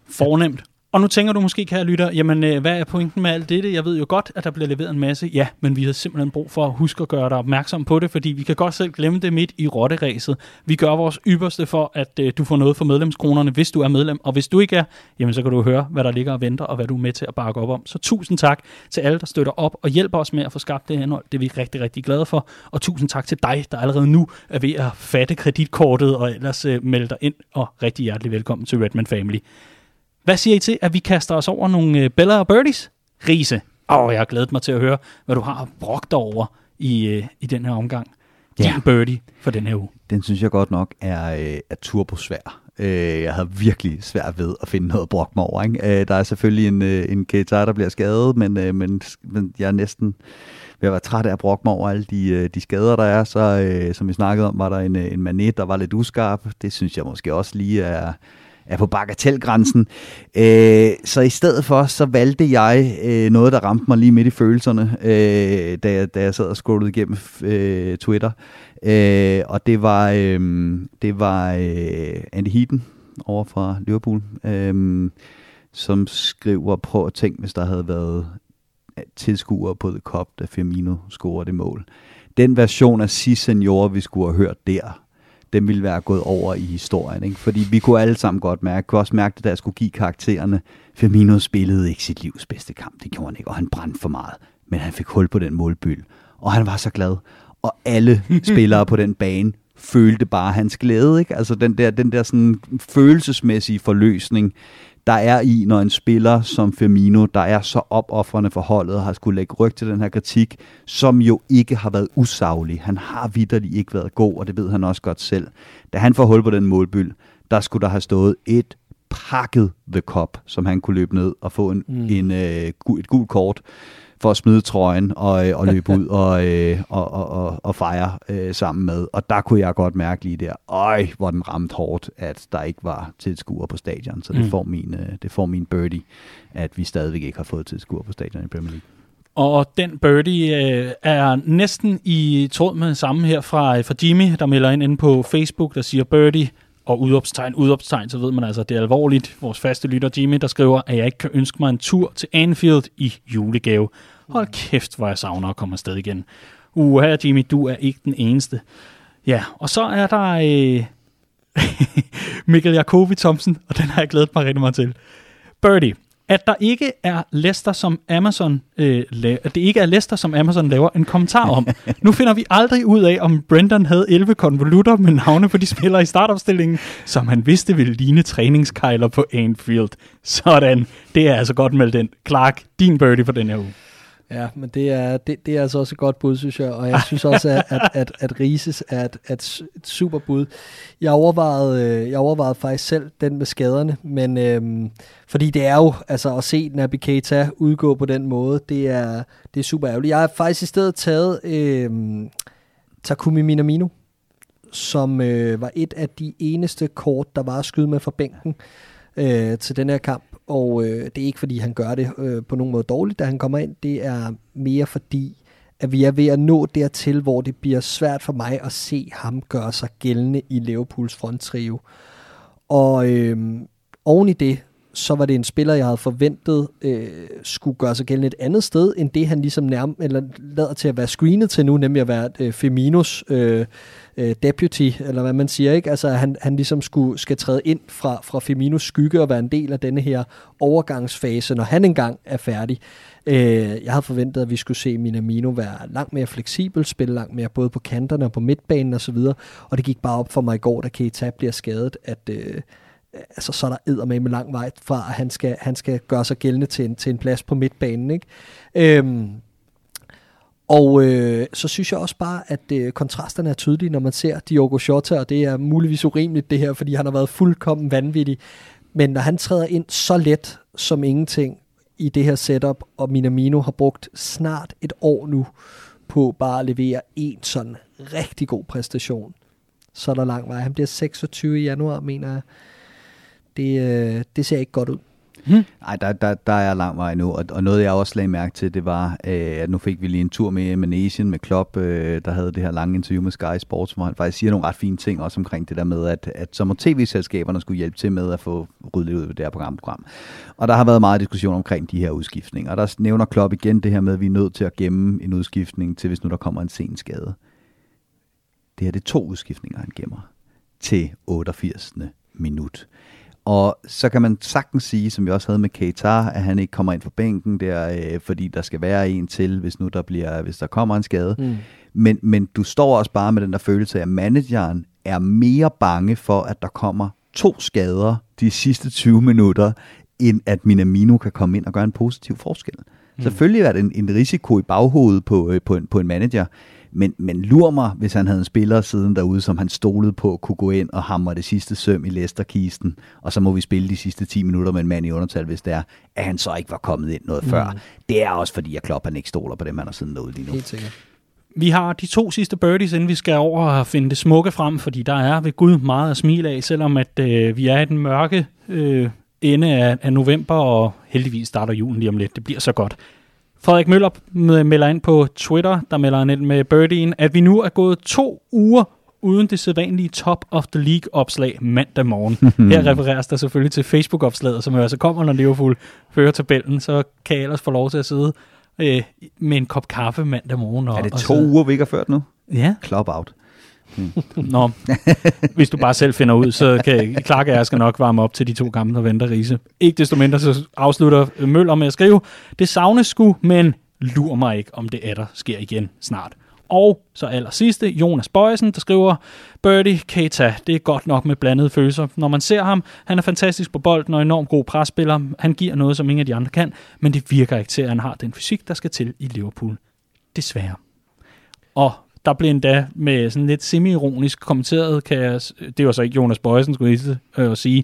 Fornemt. Og nu tænker du måske, kære lytter, jamen øh, hvad er pointen med alt dette? Jeg ved jo godt, at der bliver leveret en masse. Ja, men vi har simpelthen brug for at huske at gøre dig opmærksom på det, fordi vi kan godt selv glemme det midt i rotteræset. Vi gør vores ypperste for, at øh, du får noget for medlemskronerne, hvis du er medlem. Og hvis du ikke er, jamen så kan du høre, hvad der ligger og venter, og hvad du er med til at bakke op om. Så tusind tak til alle, der støtter op og hjælper os med at få skabt det her indhold. Det er vi rigtig, rigtig glade for. Og tusind tak til dig, der allerede nu er ved at fatte kreditkortet og ellers øh, melde dig ind. Og rigtig hjertelig velkommen til Redman Family. Hvad siger I til, at vi kaster os over nogle øh, Bella og Birdies? Riese. Åh, jeg har glædet mig til at høre, hvad du har brugt over i, øh, i den her omgang. Din Ja. birdie for den her uge. den synes jeg godt nok er, øh, er turbosvær. Øh, jeg havde virkelig svært ved at finde noget at brokke mig over. Ikke? Øh, der er selvfølgelig en, en Keita, der bliver skadet, men, øh, men, men jeg er næsten ved at være træt af at brokke mig over alle de, de skader, der er. Så øh, som vi snakkede om, var der en, en manet, der var lidt uskarp. Det synes jeg måske også lige er, er på bagatellgrænsen. Øh, så i stedet for, så valgte jeg øh, noget, der ramte mig lige midt i følelserne, øh, da, jeg, da jeg sad og scrollede igennem øh, Twitter. Øh, og det var, øh, det var øh, Andy Heaton over fra Liverpool, øh, som skriver, prøv at tænke, hvis der havde været øh, tilskuere på The Cup, da Firmino scorede det mål. Den version af Si Senor, vi skulle have hørt der, den ville være gået over i historien. Ikke? Fordi vi kunne alle sammen godt mærke, kunne også mærke det, da jeg skulle give karaktererne. Firmino spillede ikke sit livs bedste kamp, det gjorde han ikke, og han brændte for meget. Men han fik hul på den målbyld, og han var så glad. Og alle spillere på den bane følte bare hans glæde. Ikke? Altså den der, den der sådan følelsesmæssige forløsning, der er i, når en spiller som Firmino, der er så opoffrende for holdet har skulle lægge ryg til den her kritik, som jo ikke har været usaglig. Han har vidderligt ikke været god, og det ved han også godt selv. Da han får hul på den målbyld, der skulle der have stået et pakket The Cup, som han kunne løbe ned og få en, mm. en, øh, et gult kort for at smide trøjen og, øh, og løbe ud og, øh, og, og, og, og fejre øh, sammen med. Og der kunne jeg godt mærke lige der, øj, hvor den ramte hårdt, at der ikke var tilskuere på stadion. Så det, Mm. får min, øh, det får min birdie, at vi stadigvæk ikke har fået tilskuere på stadion i Premier League. Og den birdie øh, er næsten i tråd med samme her fra, fra Jimmy, der melder ind inde på Facebook, der siger birdie og udopstegn, udopstegn, så ved man altså, at det er alvorligt. Vores faste lytter Jimmy, der skriver, at jeg ikke kan ønske mig en tur til Anfield i julegave. Hold kæft, hvor jeg savner at komme afsted igen. Uha, Jimmy, du er ikke den eneste. Ja, og så er der øh, Mikkel Jacobi Thomsen, og den har jeg glædet mig rigtig meget til. Birdie. at der ikke er Leicester, som Amazon, øh, laver, at det ikke er Leicester, som Amazon laver en kommentar om. nu finder vi aldrig ud af, om Brendan havde 11 konvolutter med navne på de spillere i startopstillingen, som han vidste ville ligne træningskejler på Anfield. Sådan. Det er altså godt med den. Clark, din birdie for den her uge. Ja, men det er, det, det er altså også et godt bud, synes jeg. Og jeg synes også, at, at, at, at Rises er et, et, et super bud. Jeg overvejede, øh, jeg overvejede faktisk selv den med skaderne, men øhm, fordi det er jo, altså at se Naby Keita udgå på den måde, det er, det er super ærgerligt. Jeg har faktisk i stedet taget øhm, Takumi Minamino, som øh, var et af de eneste kort, der var at skyde med fra bænken øh, til den her kamp. Og øh, det er ikke, fordi han gør det øh, på nogen måde dårligt, da han kommer ind. Det er mere fordi, at vi er ved at nå dertil, hvor det bliver svært for mig at se ham gøre sig gældende i Liverpools fronttrio. Og øh, oven i det, så var det en spiller, jeg havde forventet øh, skulle gøre sig gældende et andet sted, end det han ligesom nærm eller lader til at være screenet til nu, nemlig at være øh, Feminos øh, øh, deputy, eller hvad man siger, ikke? Altså, han, han ligesom skulle, skal træde ind fra, fra Feminos skygge og være en del af denne her overgangsfase, når han engang er færdig. Øh, jeg havde forventet, at vi skulle se Minamino være langt mere fleksibel, spille langt mere både på kanterne og på midtbanen osv., og, så videre, og det gik bare op for mig i går, da Keita bliver skadet, at øh, altså, så er der med lang vej fra, at han skal, han skal gøre sig gældende til en, til en plads på midtbanen. Ikke? Øhm, og øh, så synes jeg også bare, at øh, kontrasterne er tydelige, når man ser Diogo Jota, og det er muligvis urimeligt det her, fordi han har været fuldkommen vanvittig. Men når han træder ind så let som ingenting i det her setup, og Minamino har brugt snart et år nu på bare at levere en sådan rigtig god præstation, så er der lang vej. Han bliver 26 i januar, mener jeg. Det, øh, det ser ikke godt ud. Hmm. Nej, der, der, der er lang vej nu, og, og noget jeg også lagde mærke til, det var, øh, at nu fik vi lige en tur med Manesien, med Klopp, øh, der havde det her lange interview med Sky Sports, hvor han faktisk siger nogle ret fine ting også omkring det der med, at, at så må tv-selskaberne skulle hjælpe til med at få ryddet lidt ud af det her program, program. Og der har været meget diskussion omkring de her udskiftninger, og der nævner Klopp igen det her med, at vi er nødt til at gemme en udskiftning til, hvis nu der kommer en sen skade. Det her det er to udskiftninger, han gemmer til 88. minut. Og så kan man sagtens sige, som vi også havde med Keita, at han ikke kommer ind for bænken der, øh, fordi der skal være en til, hvis nu der bliver, hvis der kommer en skade. Mm. Men, men du står også bare med den der følelse af, at manageren er mere bange for, at der kommer to skader de sidste 20 minutter, end at Minamino kan komme ind og gøre en positiv forskel. Mm. Selvfølgelig er det en, en risiko i baghovedet på, øh, på, en, på en manager, men, men lur mig, hvis han havde en spiller siden derude, som han stolede på, kunne gå ind og hamre det sidste søm i Leicester-kisten, og så må vi spille de sidste 10 minutter med en mand i undertal, hvis det er, at han så ikke var kommet ind noget mm. før. Det er også fordi, at Klopp han ikke stoler på dem, han har siden derude lige nu. Helt sikkert. Vi har de to sidste birdies, inden vi skal over og finde det smukke frem, fordi der er ved Gud meget at smile af, selvom at øh, vi er i den mørke øh, ende af, af november, og heldigvis starter julen lige om lidt. Det bliver så godt. Frederik Møller melder ind på Twitter, der melder han ind med Birdien, at vi nu er gået to uger uden det sædvanlige top of the league opslag mandag morgen. Her refereres der selvfølgelig til Facebook-opslaget, som jo altså kommer, når Liverpool fører tabellen, så kan jeg ellers få lov til at sidde øh, med en kop kaffe mandag morgen. Og, Er det og to så- uger, vi ikke har ført nu? Ja. Club out. Hmm. Nå, hvis du bare selv finder ud, så kan Clark og jeg skal nok varme op til de to gamle, der venter Riese. Ikke desto mindre, så afslutter Møller med at skrive, det savnes sgu, men lur mig ikke, om det er der sker igen snart. Og så aller sidste, Jonas Bøjsen, der skriver, Birdie Keita, det er godt nok med blandede følelser. Når man ser ham, han er fantastisk på bolden og enormt god presspiller. Han giver noget, som ingen af de andre kan, men det virker ikke til, at han har den fysik, der skal til i Liverpool. Desværre. Og der blev endda med sådan lidt semi-ironisk kommenteret, kan jeg, det var så ikke Jonas Bøjsen, skulle jeg øh, sige,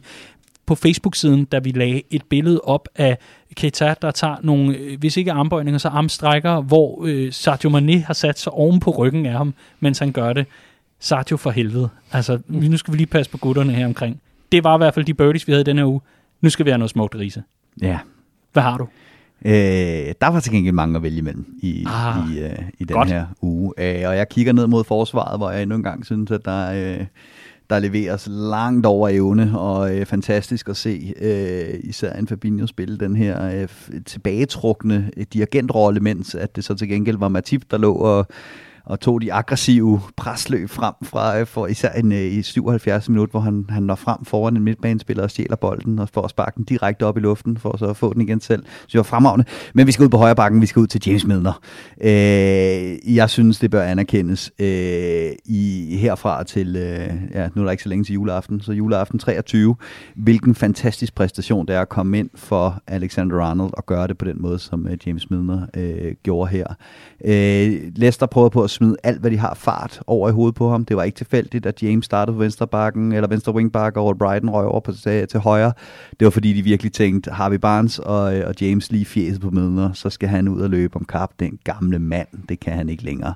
på Facebook-siden, da vi lagde et billede op af Keita, der tager nogle, øh, hvis ikke armbøjninger, så armstrækker, hvor øh, Sadio Mane har sat sig oven på ryggen af ham, mens han gør det. Sadio for helvede. Altså, nu skal vi lige passe på gutterne her omkring. Det var i hvert fald de birdies, vi havde i denne her uge. Nu skal vi have noget smukt, Riese. Ja. Hvad har du? Øh, der var til gengæld mange at vælge imellem i, Ah, i, øh, i den godt. her uge. Øh, og jeg kigger ned mod forsvaret, hvor jeg endnu en gang synes, at der, øh, der leveres langt over evne, og øh, fantastisk at se øh, især en Fabinho spille den her øh, tilbagetrukne øh, dirigentrolle, mens at det så til gengæld var Matip, der lå og og tog de aggressive presløb frem fra, øh, for især en, øh, i 77 minut, hvor han, han når frem foran en midtbanespiller og stjæler bolden og får sparken den direkte op i luften for så at få den igen selv. Så det var fremragende. Men vi skal ud på højre bakken, vi skal ud til James Milner. Øh, jeg synes, det bør anerkendes øh, i herfra til, øh, ja, nu er der ikke så længe til juleaften, så juleaften 23. Hvilken fantastisk præstation det er at komme ind for Alexander Arnold og gøre det på den måde, som øh, James Milner øh, gjorde her. Øh, Leicester prøver på at smide alt, hvad de har fart over i hovedet på ham. Det var ikke tilfældigt, at James startede på venstre bakken, eller venstre wingback, og Brighton røg over på, til, til højre. Det var fordi, de virkelig tænkte, Harvey Barnes og, øh, og James lige fjeset på midler, så skal han ud og løbe om kap. Den gamle mand, det kan han ikke længere.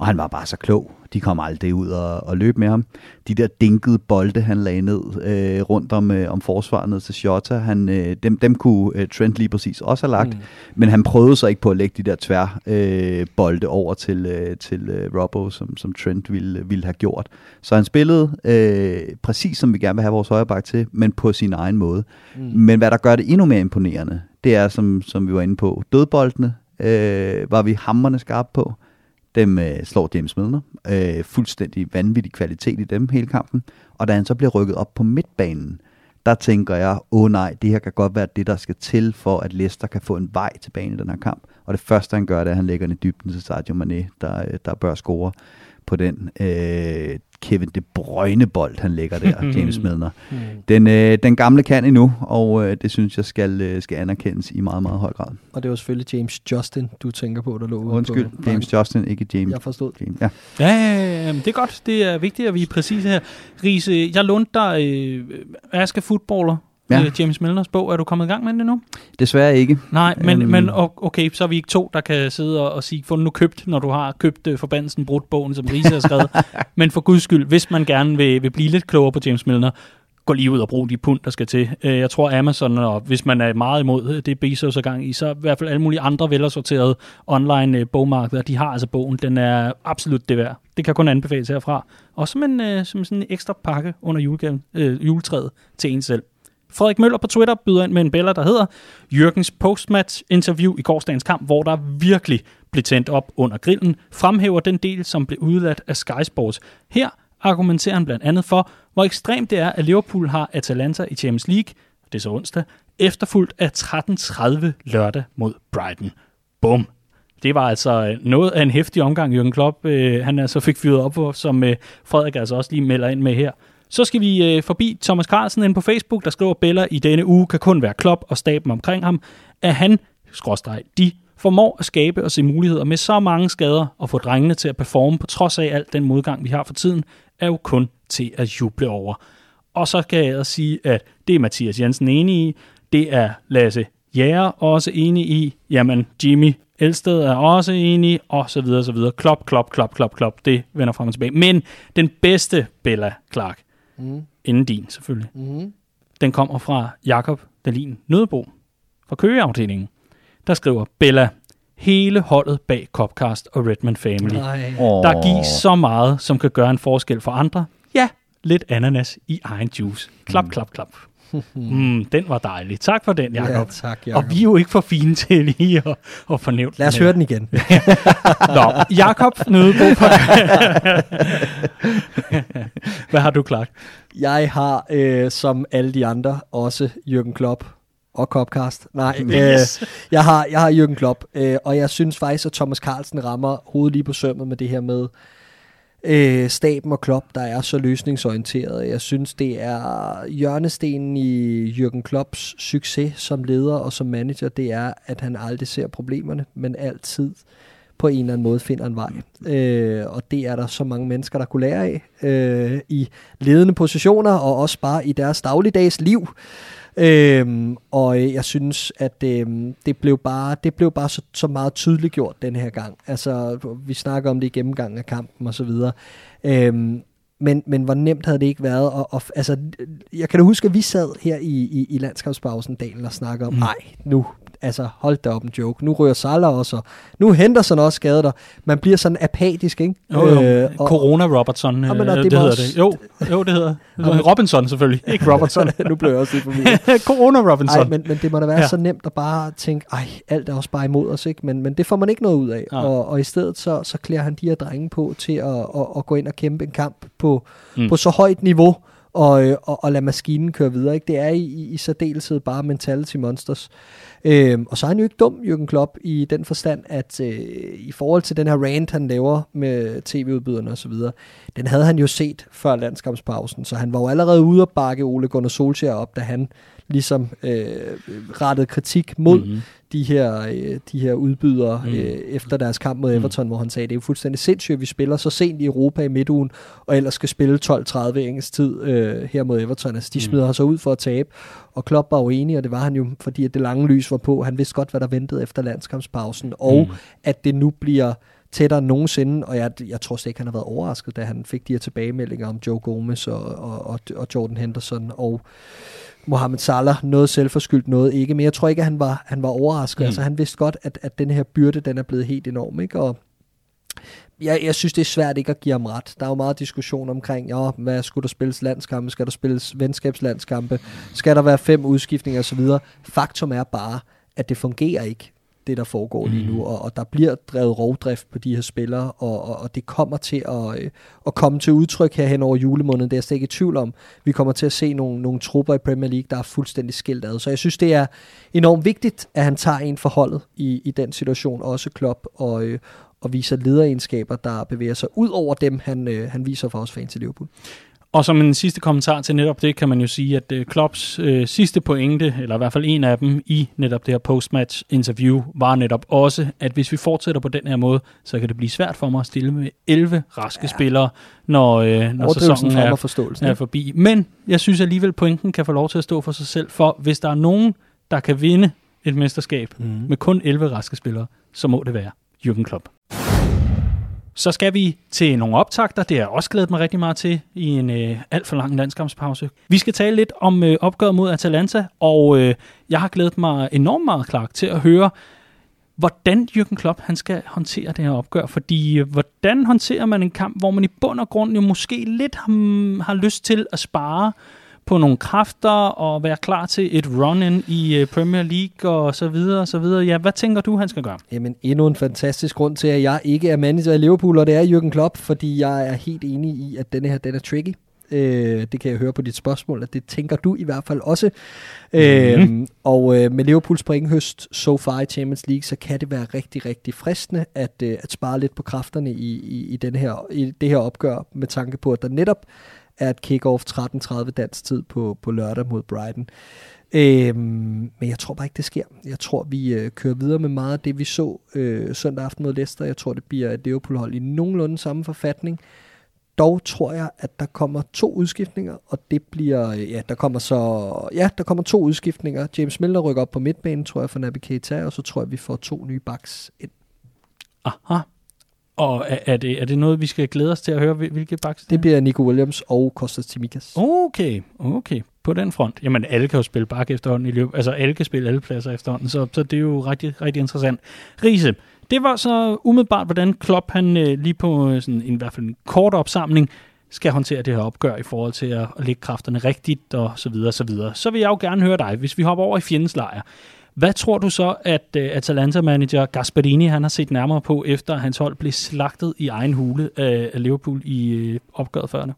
Og han var bare så klog. De kom aldrig ud og, og løb med ham. De der dinkede bolde, han lagde ned øh, rundt om, øh, om forsvaret ned til Shota, han, øh, dem, dem kunne øh, Trent lige præcis også have lagt. Mm. Men han prøvede så ikke på at lægge de der tvær øh, bolde over til, øh, til øh, Robbo, som, som Trent ville, ville have gjort. Så han spillede øh, præcis som vi gerne vil have vores højreback til, men på sin egen måde. Mm. Men hvad der gør det endnu mere imponerende, det er, som, som vi var inde på, dødboldene øh, var vi hammerne skarpe på. Dem øh, slår James Milner. Øh, fuldstændig vanvittig kvalitet i dem hele kampen. Og da han så bliver rykket op på midtbanen, der tænker jeg, åh oh, nej, det her kan godt være det, der skal til, for at Leicester kan få en vej tilbage i den her kamp. Og det første, han gør, det er, at han lægger den i dybden til Sadio Mane, der, øh, der bør score på den øh, Kevin De Bruyne bold, han lægger der, James Milner. Mm. Den, øh, den gamle kan endnu, og øh, det synes jeg skal, øh, skal anerkendes i meget, meget høj grad. Og det var selvfølgelig James Justin, du tænker på, der lå Undskyld, på James Justin, ikke James. Jeg forstod. James. Ja. Ja, ja, ja, det er godt. Det er vigtigt, at vi er præcise her. Riese, jeg lånte dig øh, Aske Footballer, Ja. ja. James Milners bog. Er du kommet i gang med det nu? Desværre ikke. Nej, men, Øhm. men okay, så er vi ikke to, der kan sidde og, og sige, få den nu købt, når du har købt uh, forbandelsen brudt bogen, som Riese har skrevet. men for guds skyld, hvis man gerne vil, vil blive lidt klogere på James Milner, gå lige ud og brug de pund, der skal til. Uh, jeg tror Amazon, og hvis man er meget imod øh, det Bezos er gang i, så i hvert fald alle mulige andre velassorterede online bogmarkeder, de har altså bogen. Den er absolut det værd. Det kan kun anbefales herfra. Og som en, som sådan en ekstra pakke under julegaven, uh, juletræet til en selv. Frederik Møller på Twitter byder ind med en beller, der hedder Jørgens postmatch interview i gårsdagens kamp, hvor der virkelig blev tændt op under grillen, fremhæver den del, som blev udladt af Sky Sports. Her argumenterer han blandt andet for, hvor ekstremt det er, at Liverpool har Atalanta i Champions League, det er så onsdag, efterfulgt af 13.30 lørdag mod Brighton. Bum. Det var altså øh, noget af en hæftig omgang, Jürgen Klopp. Øh, han altså fik fyret op på, som øh, Frederik altså også lige melder ind med her. Så skal vi øh, forbi Thomas Carlsen ind på Facebook, der skriver, Bella i denne uge kan kun være Klopp og staben omkring ham, at han, skråstreg, de formår at skabe og se muligheder med så mange skader og få drengene til at performe på trods af alt den modgang, vi har for tiden, er jo kun til at juble over. Og så kan jeg også sige, at det er Mathias Jensen enig i, det er Lasse Jæger også enig i, jamen Jimmy Elsted er også enig, og så videre, så videre. Klop, klop, klop, klop, klop, det vender frem og tilbage. Men den bedste Bella Clark, Mm. inden din selvfølgelig, Mm. den kommer fra Jakob Dalin Nødebo fra Køgeafdelingen. Der skriver Bella, hele holdet bag Copcast og Redman Family. Nej. Oh. Der gives så meget, som kan gøre en forskel for andre. Ja, lidt ananas i egen juice. Klap, klap, klap. Mm, den var dejlig. Tak for den, Jacob. Ja, tak, Og Jacob. vi er jo ikke for fine til lige at, at fornævne Lad os høre den igen. Nå, Jakob Nødebo. Hvad har du klart? Jeg har, øh, som alle de andre, også Jürgen Klopp og Copcast. Nej, øh, Yes. jeg, har, jeg har Jürgen Klopp, øh, og jeg synes faktisk, at Thomas Carlsen rammer hovedet lige på sømmet med det her med øh, staben og Klopp, der er så løsningsorienteret. Jeg synes, det er hjørnestenen i Jürgen Klopps succes som leder og som manager, det er, at han aldrig ser problemerne, men altid på en eller anden måde finder en vej. Øh, og det er der så mange mennesker, der kunne lære af øh, i ledende positioner, og også bare i deres dagligdags liv. Øhm, og øh, jeg synes, at øhm, det blev bare, det blev bare så, så meget tydeligt gjort den her gang. Altså, vi snakker om det i gennemgangen af kampen og så videre. Øhm, men, men hvor nemt havde det ikke været? Og, og, altså, jeg kan da huske, at vi sad her i, i, i landskabspausen, Daniel, og snakkede om, Mm. nej, nu, altså hold da op en joke. Nu rører Salah også, og nu henter sådan også skadet, og man bliver sådan apatisk, ikke? Jo, jo. Øh, og- Corona Robertson, Ja, øh, men, og det, det hedder også- det. Jo, jo, det hedder Robinson selvfølgelig, ikke Robertson. nu blev jeg også lidt forvirret. Corona Robinson. Ej, men, men det må da være Ja. ja. så nemt at bare tænke, ej, alt er også bare imod os, ikke? Men, men det får man ikke noget ud af. Nej. Og, og i stedet så, så klæder han de her drenge på til at, at, at gå ind og kæmpe en kamp på, mm. på så højt niveau, og, øh, og, og lade maskinen køre videre. Ikke? Det er i, i, i særdeleshed bare mentality monsters. Øhm, og så er han jo ikke dum, Jürgen Klopp, i den forstand, at øh, i forhold til den her rant, han laver med tv-udbyderne osv., den havde han jo set før landskampspausen, så han var jo allerede ude at bakke Ole Gunnar Solskjaer op, da han ligesom øh, rettede kritik mod Mhm. mm-hmm. de, her, øh, de her udbydere Mm. øh, efter deres kamp mod Everton, mm. hvor han sagde, det er jo fuldstændig sindssygt, at vi spiller så sent i Europa i midtugen, og ellers skal spille 12.30 engelsk tid øh, her mod Everton. Altså, de Mm. smider sig ud for at tabe, og Klopp var jo enig, og det var han jo, fordi at det lange lys var på. Han vidste godt, hvad der ventede efter landskampspausen, og mm. at det nu bliver tættere end nogensinde, og jeg, jeg tror slet ikke, han har været overrasket, da han fik de her tilbagemeldinger om Joe Gomez og, og, og, og Jordan Henderson og Mohamed Salah. Noget selvforskyldt, noget ikke, men jeg tror ikke, at han var, han var overrasket. Mm. Altså, han vidste godt, at, at den her byrde, den er blevet helt enorm, ikke? Og jeg, jeg synes, det er svært ikke at give ham ret. Der er jo meget diskussion omkring, ja, hvad skulle der spilles landskampe? Skal der spilles venskabslandskampe? Skal der være fem udskiftninger osv.? Faktum er bare, at det fungerer ikke, det der foregår lige nu, og, og der bliver drevet rovdrift på de her spillere, og, og, og det kommer til at, øh, at komme til udtryk her hen over julemåneden. Det er jeg slet ikke i tvivl om. Vi kommer til at se nogle, nogle trupper i Premier League, der er fuldstændig skilt ad. Så jeg synes, det er enormt vigtigt, at han tager en for holdet i, i den situation, også Klopp, og, øh, og viser lederegenskaber, der bevæger sig ud over dem, han, øh, han viser for os fans til Liverpool. Og som en sidste kommentar til netop det, kan man jo sige, at øh, Klopps øh, sidste pointe, eller i hvert fald en af dem i netop det her postmatch interview, var netop også, at hvis vi fortsætter på den her måde, så kan det blive svært for mig at stille med 11 raske ja. spillere, når, øh, når sæsonen er, forståelsen. er forbi. Men jeg synes alligevel, pointen kan få lov til at stå for sig selv, for hvis der er nogen, der kan vinde et mesterskab Mhm. med kun 11 raske spillere, så må det være Jürgen Klopp. Så skal vi til nogle optagter. Det har jeg også glædet mig rigtig meget til i en øh, alt for lang landskampspause. Vi skal tale lidt om øh, opgøret mod Atalanta, og øh, jeg har glædet mig enormt meget, Clark, til at høre, hvordan Jürgen Klopp han skal håndtere det her opgør. Fordi øh, hvordan håndterer man en kamp, hvor man i bund og grund jo måske lidt hmm, har lyst til at spare på nogle kræfter og være klar til et run-in i øh, Premier League og så videre og så videre. Ja, hvad tænker du, han skal gøre? Jamen, endnu en fantastisk grund til, at jeg ikke er manager i Liverpool, og det er Jürgen Klopp, fordi jeg er helt enig i, at denne her, den er tricky. Øh, det kan jeg høre på dit spørgsmål, at det tænker du i hvert fald også. Mm-hmm. Øh, og øh, med Liverpools pointhøst so far i Champions League, så kan det være rigtig, rigtig fristende at, øh, at spare lidt på kræfterne i, i, i, den her, i det her opgør, med tanke på, at der netop er et kick-off 13.30 dansk tid på, på lørdag mod Brighton. Øhm, men jeg tror bare ikke, det sker. Jeg tror, vi øh, kører videre med meget af det, vi så øh, søndag aften mod Leicester. Jeg tror, det bliver et Liverpool-hold i nogenlunde samme forfatning. Dog tror jeg, at der kommer to udskiftninger, og det bliver, øh, ja, der kommer så, ja, der kommer to udskiftninger. James Milner rykker op på midtbanen, tror jeg, for Naby Keita, og så tror jeg, vi får to nye backs ind. Aha. Og er, er, det, er det noget, vi skal glæde os til at høre, hvil- hvilke backs Det bliver Nico Williams og Kostas Tsimikas. Okay, okay. På den front. Jamen, alle kan jo spille bak efterhånden i løb. Altså, alle kan spille alle pladser efterhånden, så, så det er jo rigtig, rigtig interessant. Riese, det var så umiddelbart, hvordan Klopp, han øh, lige på øh, sådan en, i hvert fald en kort opsamling, skal håndtere det her opgør i forhold til at, at lægge kræfterne rigtigt og så videre, så videre. Så vil jeg jo gerne høre dig, hvis vi hopper over i fjendens lejr. Hvad tror du så, at uh, Atalanta-manager Gasperini han har set nærmere på, efter hans hold blev slagtet i egen hule af, Liverpool i uh, opgøret førne?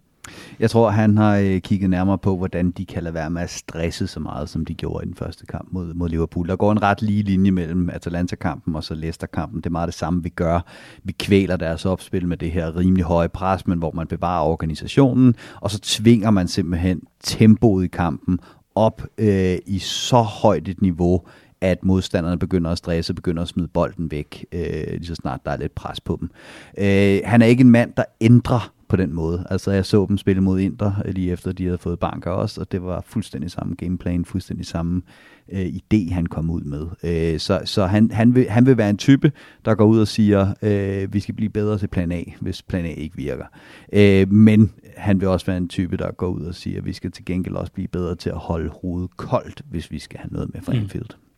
Jeg tror, han har øh, kigget nærmere på, hvordan de kan lade være med at stresse så meget, som de gjorde i den første kamp mod, mod Liverpool. Der går en ret lige linje mellem Atalanta-kampen og så Leicester-kampen. Det er meget det samme, vi gør. Vi kvæler deres opspil med det her rimelig høje pres, men hvor man bevarer organisationen, og så tvinger man simpelthen tempoet i kampen op øh, i så højt et niveau, at modstanderne begynder at stresse, begynder at smide bolden væk, øh, lige så snart der er lidt pres på dem. Øh, han er ikke en mand, der ændrer på den måde. Altså jeg så dem spille mod Inter øh, lige efter de havde fået banker også, og det var fuldstændig samme gameplan, fuldstændig samme øh, idé, han kom ud med. Øh, så så han, han, vil, han vil være en type, der går ud og siger, øh, vi skal blive bedre til plan A, hvis plan A ikke virker. Øh, men han vil også være en type, der går ud og siger, at vi skal til gengæld også blive bedre til at holde hovedet koldt, hvis vi skal have noget med fra Mm.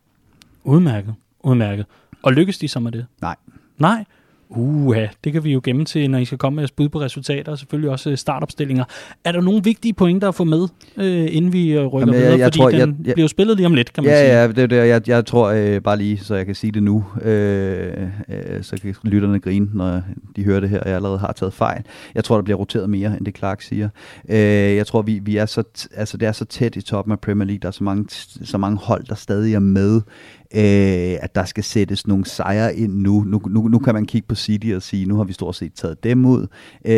Udmærket, udmærket. Og lykkes de så med det? Nej. Nej? Uha, det kan vi jo gemme til, når I skal komme med jeres bud på resultater, og selvfølgelig også øh, startopstillinger. Er der nogle vigtige pointer at få med, øh, inden vi øh, rykker Jamen, jeg- videre? jeg Fordi tror, den jeg- jeg- bliver jo spillet lige om lidt, kan man ja, sige. Ja, det det. Jeg, jeg tror øh, bare lige, så jeg kan sige det nu, øh, øh, så kan lytterne grine, når de hører det her, og jeg allerede har taget fejl. Jeg tror, der bliver roteret mere, end det Clark siger. Øh, jeg tror, vi, vi er så, t- altså, det er så tæt i toppen af Premier League. Der er så mange, så mange hold, der stadig er med, øh, at der skal sættes nogle sejre ind nu. Nu, nu. nu kan man kigge på City og sige, nu har vi stort set taget dem ud. Øh,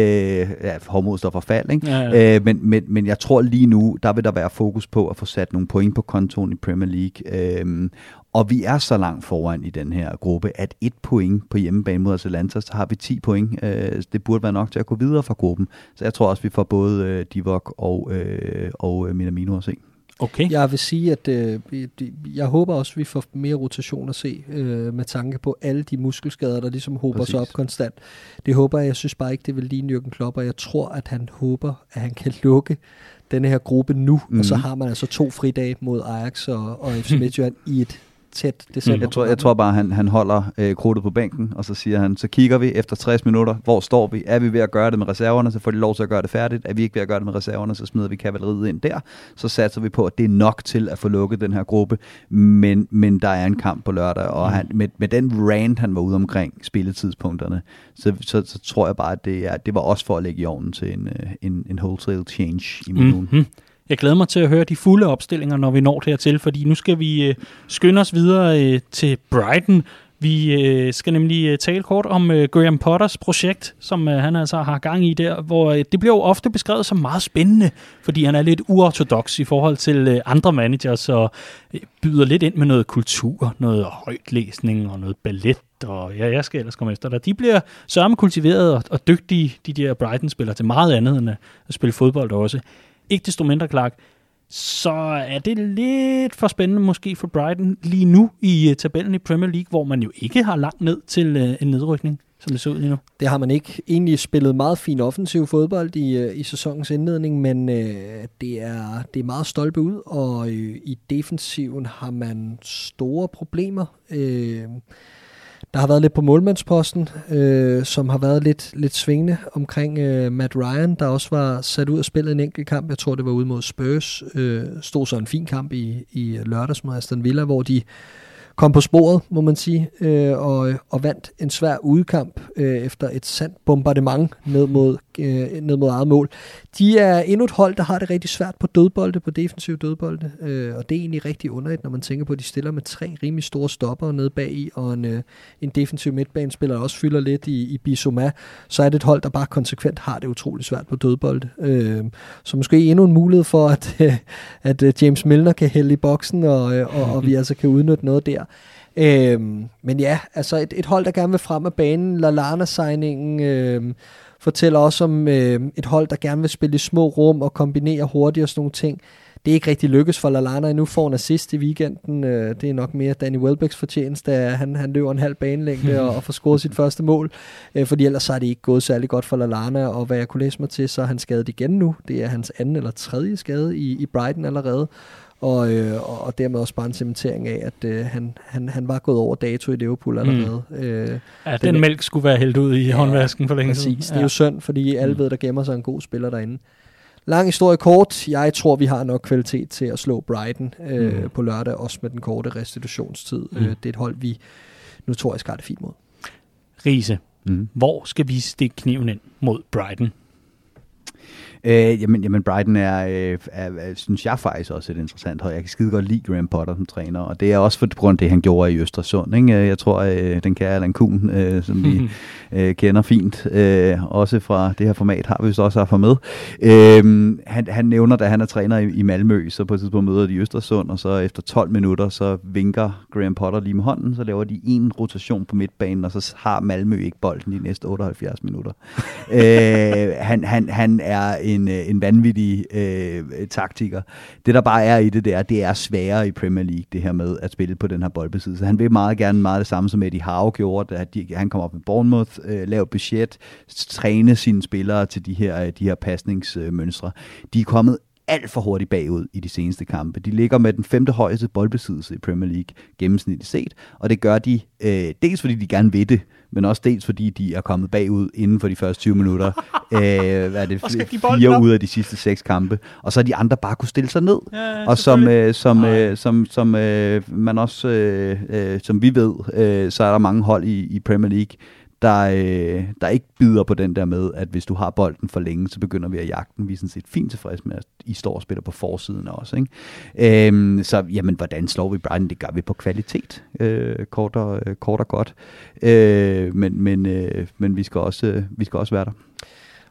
ja, Hormod står for fald, ikke? Ja, ja. Øh, men, men, men jeg tror lige nu, der vil der være fokus på at få sat nogle point på kontoen i Premier League. Øhm, og vi er så langt foran i den her gruppe, at et point på hjemmebane mod Atalanta, så har vi 10 point. Øh, det burde være nok til at gå videre fra gruppen. Så jeg tror også, vi får både øh, Divok og, øh, og øh, Minamino at se. Okay. Jeg vil sige, at øh, jeg håber også, at vi får mere rotation at se, øh, med tanke på alle de muskelskader, der ligesom hober sig Præcis. op konstant. Det håber jeg. Jeg synes bare ikke, det vil ligne Jürgen Klopp, og jeg tror, at han håber, at han kan lukke denne her gruppe nu, mm. og så Mhm. har man altså to fridage mod Ajax og, og FC Midtjylland i et tæt december. Jeg tror, jeg tror bare, han, han holder øh, krudtet på bænken, og så siger han, så kigger vi efter 60 minutter, hvor står vi? Er vi ved at gøre det med reserverne, så får de lov til at gøre det færdigt. Er vi ikke ved at gøre det med reserverne, så smider vi kavaleriet ind der. Så satser vi på, at det er nok til at få lukket den her gruppe, men, men der er en kamp på lørdag, og han, med, med den rant, han var ude omkring spilletidspunkterne, så, så, så tror jeg bare, at det, er, det var også for at lægge i ovnen til en, øh, en, en wholesale change i min. Mm-hmm. Jeg glæder mig til at høre de fulde opstillinger, når vi når dertil, fordi nu skal vi øh, skynde os videre øh, til Brighton. Vi øh, skal nemlig øh, tale kort om øh, Graham Potters projekt, som øh, han altså har gang i der, hvor øh, det bliver jo ofte beskrevet som meget spændende, fordi han er lidt uortodox i forhold til øh, andre managers og øh, byder lidt ind med noget kultur, noget højtlæsning og noget ballet, og ja, jeg skal ellers komme efter dig. De bliver sørme kultiveret og, og dygtige, de der Brighton-spillere, til meget andet end at spille fodbold også. Ikke desto mindre, Clark, så er det lidt for spændende måske for Brighton lige nu i uh, tabellen i Premier League, hvor man jo ikke har langt ned til uh, en nedrykning, som det ser ud lige nu. Det har man ikke. Egentlig spillet meget fin offensiv fodbold i, uh, i sæsonens indledning, men uh, det, er, det er meget stolpe ud, og uh, i defensiven har man store problemer. Uh, der har været lidt på målmandsposten, øh, som har været lidt, lidt svingende omkring øh, Matt Ryan, der også var sat ud og spillet en enkelt kamp. Jeg tror, det var ude mod Spurs. Øh, stod så en fin kamp i, i lørdags mod Aston Villa, hvor de kom på sporet, må man sige, øh, og, og vandt en svær udkamp øh, efter et sandt bombardement ned mod, øh, ned mod eget mål. De er endnu et hold, der har det rigtig svært på dødbolde, på defensiv dødbolde, øh, og det er egentlig rigtig underligt, når man tænker på, at de stiller med tre rimelig store stopper nede bag i, og en, øh, en defensiv midtbanespiller også fylder lidt i, i Bisoma, så er det et hold, der bare konsekvent har det utrolig svært på dødbolde. Øh, så måske endnu en mulighed for, at, øh, at James Milner kan hælde i boksen, og, øh, og, og vi altså kan udnytte noget der. Øhm, men ja, altså et, et hold, der gerne vil frem af banen. Lallana-signingen øhm, fortæller også om øhm, et hold, der gerne vil spille i små rum og kombinere hurtigt og sådan nogle ting. Det er ikke rigtig lykkes for Lallana endnu. Får en assist i weekenden. Øh, det er nok mere Danny Welbecks fortjeneste, at han, han løber en halv banelængde og, og får scoret sit første mål. Øh, fordi ellers så det ikke gået særlig godt for Lallana. og hvad jeg kunne læse mig til, så er han skadet igen nu. Det er hans anden eller tredje skade i, i Brighton allerede og, øh, og- dermed også bare en cementering af, at øh, han, han, han var gået over dato i Liverpool allerede. Mm. Øh, Ja, Den den mælk skulle være hældt ud i Ja, håndvasken for længe siden. præcis. Det er jo synd, fordi alle ved, der gemmer sig en god spiller derinde. Lang historie kort. Jeg tror, vi har nok kvalitet til at slå Brighton øh, Mm. på lørdag, også med den korte restitutionstid. Mm. Mm. Øh, det er et hold, vi notorisk har det fint mod. Riese, Mm. hvor skal vi stikke kniven ind mod Brighton? Øh, jamen, jamen Brighton er, øh, er, synes jeg faktisk også et interessant hold. Jeg kan skide godt lide Graham Potter som træner, og det er også for grund af det, han gjorde i Østersund. Ikke? Øh, Jeg tror, øh, den kære Allan Kuhn, øh, som vi øh, kender fint, øh, også fra det her format, har vi vist også haft med. Øh, han, han nævner, da han er træner i, i Malmø, så på et tidspunkt møder de i Østersund, og så efter 12 minutter, så vinker Graham Potter lige med hånden, så laver de en rotation på midtbanen, og så har Malmø ikke bolden de næste 78 minutter. øh, han, han, han er en, en, øh, en vanvittig øh, taktiker. Det der bare er i det der, det er sværere i Premier League, det her med at spille på den her boldbesiddelse. Han vil meget gerne meget det samme, som Eddie Howe gjorde, at de, han kom op med Bournemouth, øh, lave budget, træne sine spillere til de her, øh, de her pasningsmønstre. De er kommet alt for hurtigt bagud i de seneste kampe. De ligger med den femte højeste boldbesiddelse i Premier League gennemsnitligt set, og det gør de øh, dels fordi de gerne vil det, men også dels fordi de er kommet bagud inden for de første 20 minutter. øh, hvad er det? Fire ud af de sidste seks kampe. Og så er de andre bare kunne stille sig ned. Ja, og som, øh, som, øh, som, som øh, man også, øh, øh, som vi ved, øh, så er der mange hold i, i Premier League, der, øh, der ikke bider på den der med, at hvis du har bolden for længe, så begynder vi at jagte den. Vi er sådan set fint tilfredse med, at I står og spiller på forsiden også. Ikke? Øhm, så jamen, hvordan slår vi Brighton? Det gør vi på kvalitet, øh, kort, og, øh, kort og godt. Øh, men men, øh, men vi, skal også, øh, vi skal også være der.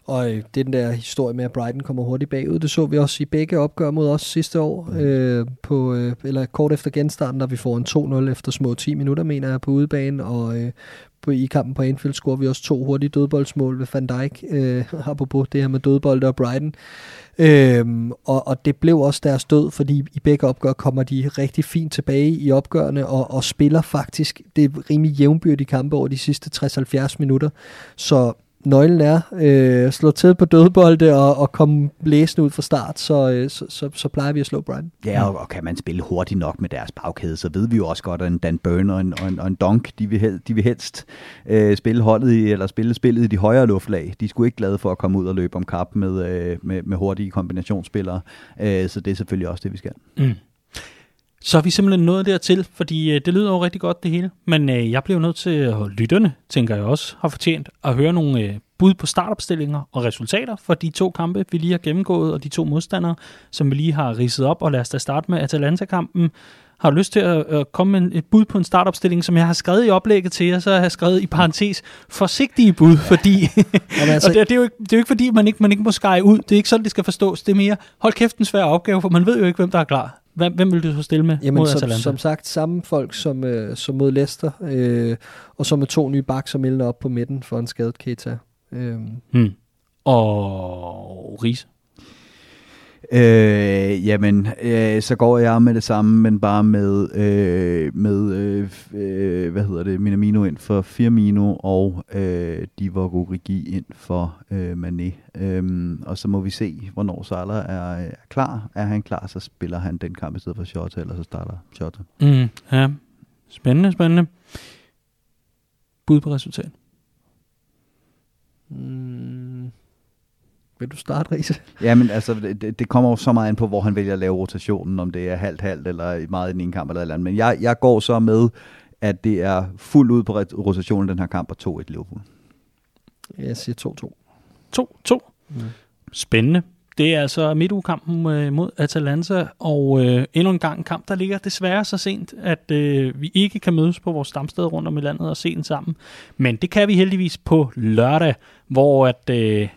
Og øh, det er den der historie med, at Brighton kommer hurtigt bagud. Det så vi også i begge opgør mod os sidste år. Øh, på, øh, eller kort efter genstarten, der vi får en 2-0 efter små 10 minutter, mener jeg, på udebane. Og øh, på, i kampen på Anfield scorer vi også to hurtige dødboldsmål ved Van Dijk. Øh, apropos det her med dødbolde og Brighton. Øhm, og, og det blev også deres død, fordi i begge opgør kommer de rigtig fint tilbage i opgørene og, og spiller faktisk det er rimelig jævnbyrdige kampe over de sidste 60-70 minutter. Så nøglen er øh, slå til på dødbolde og, og komme blæsende ud fra start, så, øh, så, så, så plejer vi at slå Brighton. Ja, og, og kan man spille hurtigt nok med deres bagkæde, så ved vi jo også godt, at en Dan Burn og en, og en, og en Donk, de vil, hel, de vil helst øh, spille holdet i, eller spille spillet i de højere luftlag. De skulle ikke glade for at komme ud og løbe om kap med, øh, med, med hurtige kombinationsspillere, øh, så det er selvfølgelig også det, vi skal. Mm. Så er vi simpelthen nået dertil, fordi øh, det lyder jo rigtig godt det hele. Men øh, jeg bliver nødt til, og lytterne, tænker jeg også, har fortjent at høre nogle øh, bud på startopstillinger og resultater for de to kampe, vi lige har gennemgået, og de to modstandere, som vi lige har ridset op. Og lad os da starte med Atalanta-kampen. Har du lyst til at, at komme med et bud på en startopstilling, som jeg har skrevet i oplægget til jer, så har jeg skrevet i parentes forsigtige bud, fordi... Jamen, altså, og det, det, er jo ikke, det er jo ikke fordi, man ikke, man ikke må skære ud. Det er ikke sådan, det skal forstås. Det er mere, hold kæft en svær opgave, for man ved jo ikke, hvem der er klar. Hvem, hvem vil du så stille med Jamen, mod som, Atalanta? som sagt, samme folk som, øh, som mod Leicester, øh, og så med to nye bak, som melder op på midten for en skadet Keita. Øh, Hmm. Og Riese. Øh, jamen, øh, så går jeg med det samme, men bare med, øh, med øh, øh, hvad hedder det, Minamino ind for Firmino og øh, Divock Origi ind for øh, Mané. Øhm, og så må vi se, hvornår Salah er, er klar. Er han klar, så spiller han den kamp i stedet for Shota, eller så starter Shota. Mm, ja. Spændende, spændende. Bud på resultat. mm, vil du starte, Riese? Jamen, altså, det- det, kommer jo så meget an på, hvor han vælger at lave rotationen, om det er halvt-halvt, eller meget i den ene kamp, eller et eller andet. Men jeg, jeg går så med, at det er fuldt ud på rotationen den her kamp, og 2-1 Liverpool. Jeg siger 2-2. 2-2. Mm. Spændende. Det er altså midtugekampen øh, mod Atalanta, og øh, endnu en gang en kamp, der ligger desværre så sent, at øh, vi ikke kan mødes på vores stamsteder rundt om i landet og se den sammen. Men det kan vi heldigvis på lørdag, hvor at øh,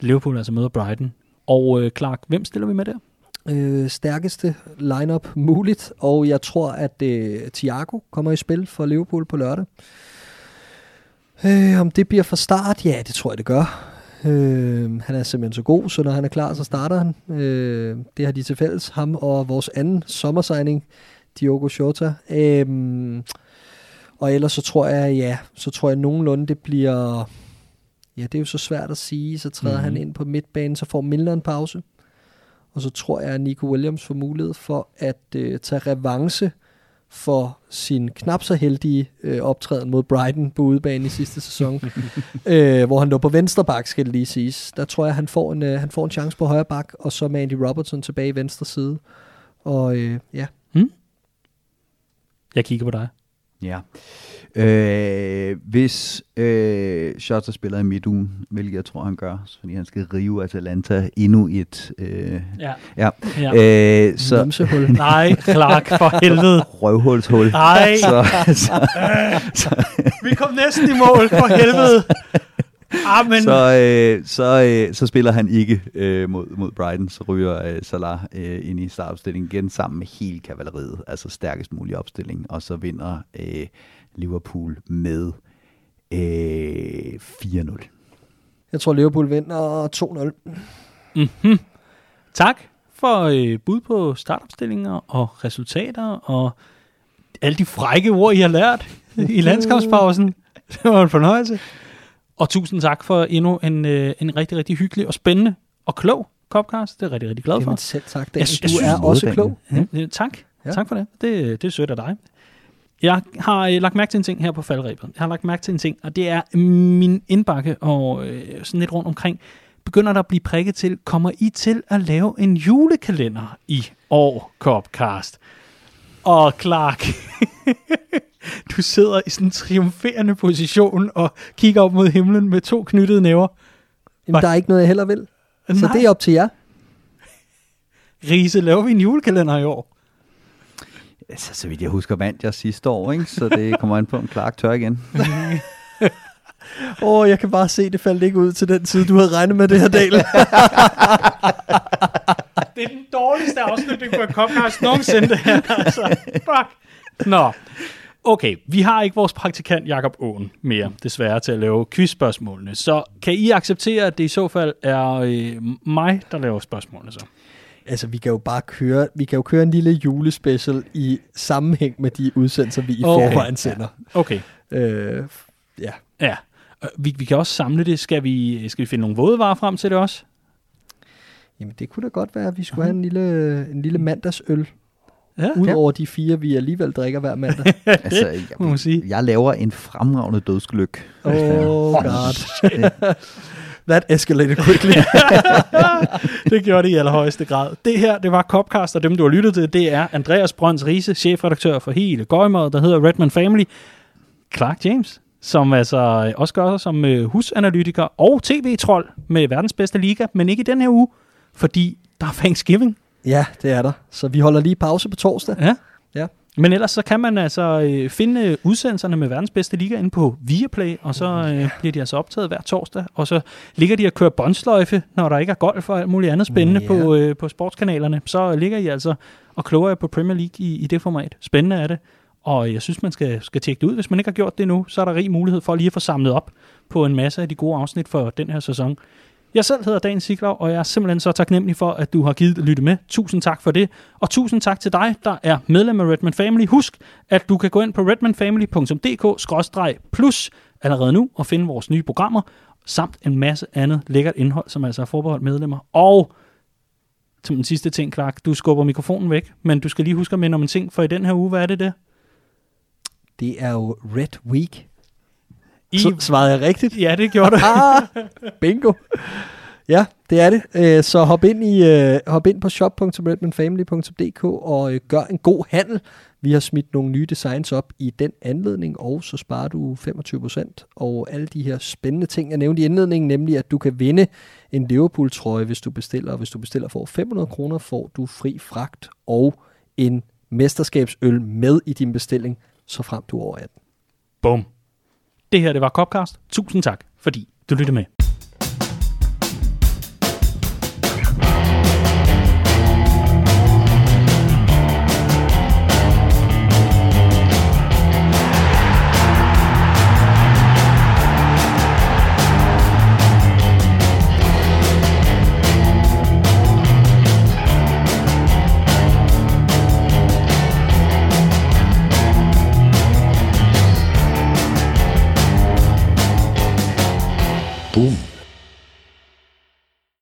Liverpool altså møder Brighton. Og øh, Clark, hvem stiller vi med der? Øh, stærkeste lineup muligt, og jeg tror, at øh, Thiago kommer i spil for Liverpool på lørdag. Øh, om det bliver fra start? Ja, det tror jeg, det gør. Øh, han er simpelthen så god, så når han er klar, så starter han. Øh, det har de til fælles, ham og vores anden sommersigning, Diogo Jota. Øh, og ellers så tror jeg, ja, så tror jeg nogenlunde, det bliver... Ja, det er jo så svært at sige. Så træder mm-hmm. han ind på midtbanen, så får Milner en pause. Og så tror jeg, at Nico Williams får mulighed for at øh, tage revanche for sin knap så heldige øh, optræden mod Brighton på udebane i sidste sæson, øh, hvor han lå på venstre bak, skal det lige siges. Der tror jeg, han får en, øh, han får en chance på højre bak, og så med Andy Robertson tilbage i venstre side. Og øh, ja, Jeg kigger på dig. Ja. Øh, hvis øh, Shota spiller i midtugen, hvilket jeg tror, han gør, fordi han skal rive Atalanta endnu et... Øh, Ja. ja. ja. Øh, så numsehul. Nej, Clark, for helvede. røvhulshul. Nej, Så, så, vi kom næsten i mål, for helvede. Ah, men... så, øh, så, øh, så spiller han ikke øh, mod, mod Brighton, så ryger øh, Salah øh, ind i startopstillingen igen sammen med hele kavaleriet, altså stærkest mulig opstilling, og så vinder øh, Liverpool med øh, 4-0. Jeg tror, Liverpool vinder 2-0. Mm-hmm. Tak for øh, bud på startopstillinger og resultater og alle de frække ord, I har lært i landskabspausen. Det var en fornøjelse. Og tusind tak for endnu en, øh, en rigtig, rigtig hyggelig og spændende og klog Copcast. Det er jeg rigtig, rigtig glad for. Jamen selv tak, Jeg synes- Du jeg er synes, også klog. Ja, ja, tak. Ja. Tak for det. det. Det er sødt af dig. Jeg har øh, lagt mærke til en ting her på faldrebet. Jeg har lagt mærke til en ting, og det er min indbakke og øh, sådan lidt rundt omkring. Begynder der at blive prikket til, kommer I til at lave en julekalender i år, Copcast? Og Clark, du sidder i sådan en triumferende position og kigger op mod himlen med to knyttede næver. Jamen, der er ikke noget, jeg heller vil. Så Nej. det er op til jer. Riese, laver vi en julekalender i år? Altså, så vidt jeg husker, vandt jeg sidste år, ikke? så det kommer an på, om Clark tør igen. Åh, oh, jeg kan bare se, det faldt ikke ud til den tid, du havde regnet med det her, Dale. Det er den dårligste afslutning på en podcast nogensinde, det her. Altså, fuck. Nå. Okay, vi har ikke vores praktikant Jakob Åen mere, desværre, til at lave quizspørgsmålene. Så kan I acceptere, at det i så fald er øh, mig, der laver spørgsmålene så? Altså, vi kan jo bare køre, vi kan jo køre en lille julespecial i sammenhæng med de udsendelser, vi i Okay. forvejen sender. Okay, Øh, ja. ja. Vi, vi kan også samle det. Skal vi, skal vi finde nogle vådevarer frem til det også? Jamen, det kunne da godt være, at vi skulle have en lille, en lille mandagsøl, Ja, udover de fire, vi alligevel drikker hver mandag. altså, må man sige. jeg, jeg laver en fremragende dødsgløk. oh god. That escalated quickly. det gjorde det i allerhøjeste grad. Det her, det var Copcast, og dem, du har lyttet til, det er Andreas Brøns Riese, chefredaktør for hele Gøjmødet, der hedder Redman Family. Clark James, som altså også gør sig som øh, husanalytiker og tv-trold med verdens bedste liga, men ikke i den her uge, fordi der er Thanksgiving. ja, det er der. Så vi holder lige pause på torsdag. Ja. Men ellers så kan man altså øh, finde udsendelserne med verdens bedste liga inde på Viaplay, og så øh, bliver de altså optaget hver torsdag, og så ligger de og kører båndsløjfe, når der ikke er golf og alt muligt andet spændende Ja. på, øh, på sportskanalerne. Så ligger I altså og kloger jer på Premier League i, i det format. Spændende er det. Og jeg synes, man skal, skal tjekke det ud. Hvis man ikke har gjort det nu, så er der rig mulighed for lige at få samlet op på en masse af de gode afsnit for den her sæson. Jeg selv hedder Dan Siglov, og jeg er simpelthen så taknemmelig for, at du har givet at lytte med. Tusind tak for det. Og tusind tak til dig, der er medlem af Redman Family. Husk, at du kan gå ind på redmanfamily.dk-plus allerede nu og finde vores nye programmer, samt en masse andet lækkert indhold, som altså er forbeholdt medlemmer. Og som den sidste ting, Clark, du skubber mikrofonen væk, men du skal lige huske at minde om en ting, for i den her uge, hvad er det det? Det er jo Red Week. I, Så svarede jeg rigtigt? ja, det gjorde du. Ah, bingo. Ja, det er det. Øh, Så hop ind, i, øh, hop ind på shop.redmanfamily.dk og øh, gør en god handel. Vi har smidt nogle nye designs op i den anledning, og så sparer du 25%. Og alle de her spændende ting, jeg nævnte i indledningen, nemlig at du kan vinde en Liverpool-trøje, hvis du bestiller. Og hvis du bestiller for 500 kroner, får du fri fragt og en mesterskabsøl med i din bestilling, så frem du er over 18. Bum. Det her, det var Copcast. Tusind tak, fordi du lyttede med.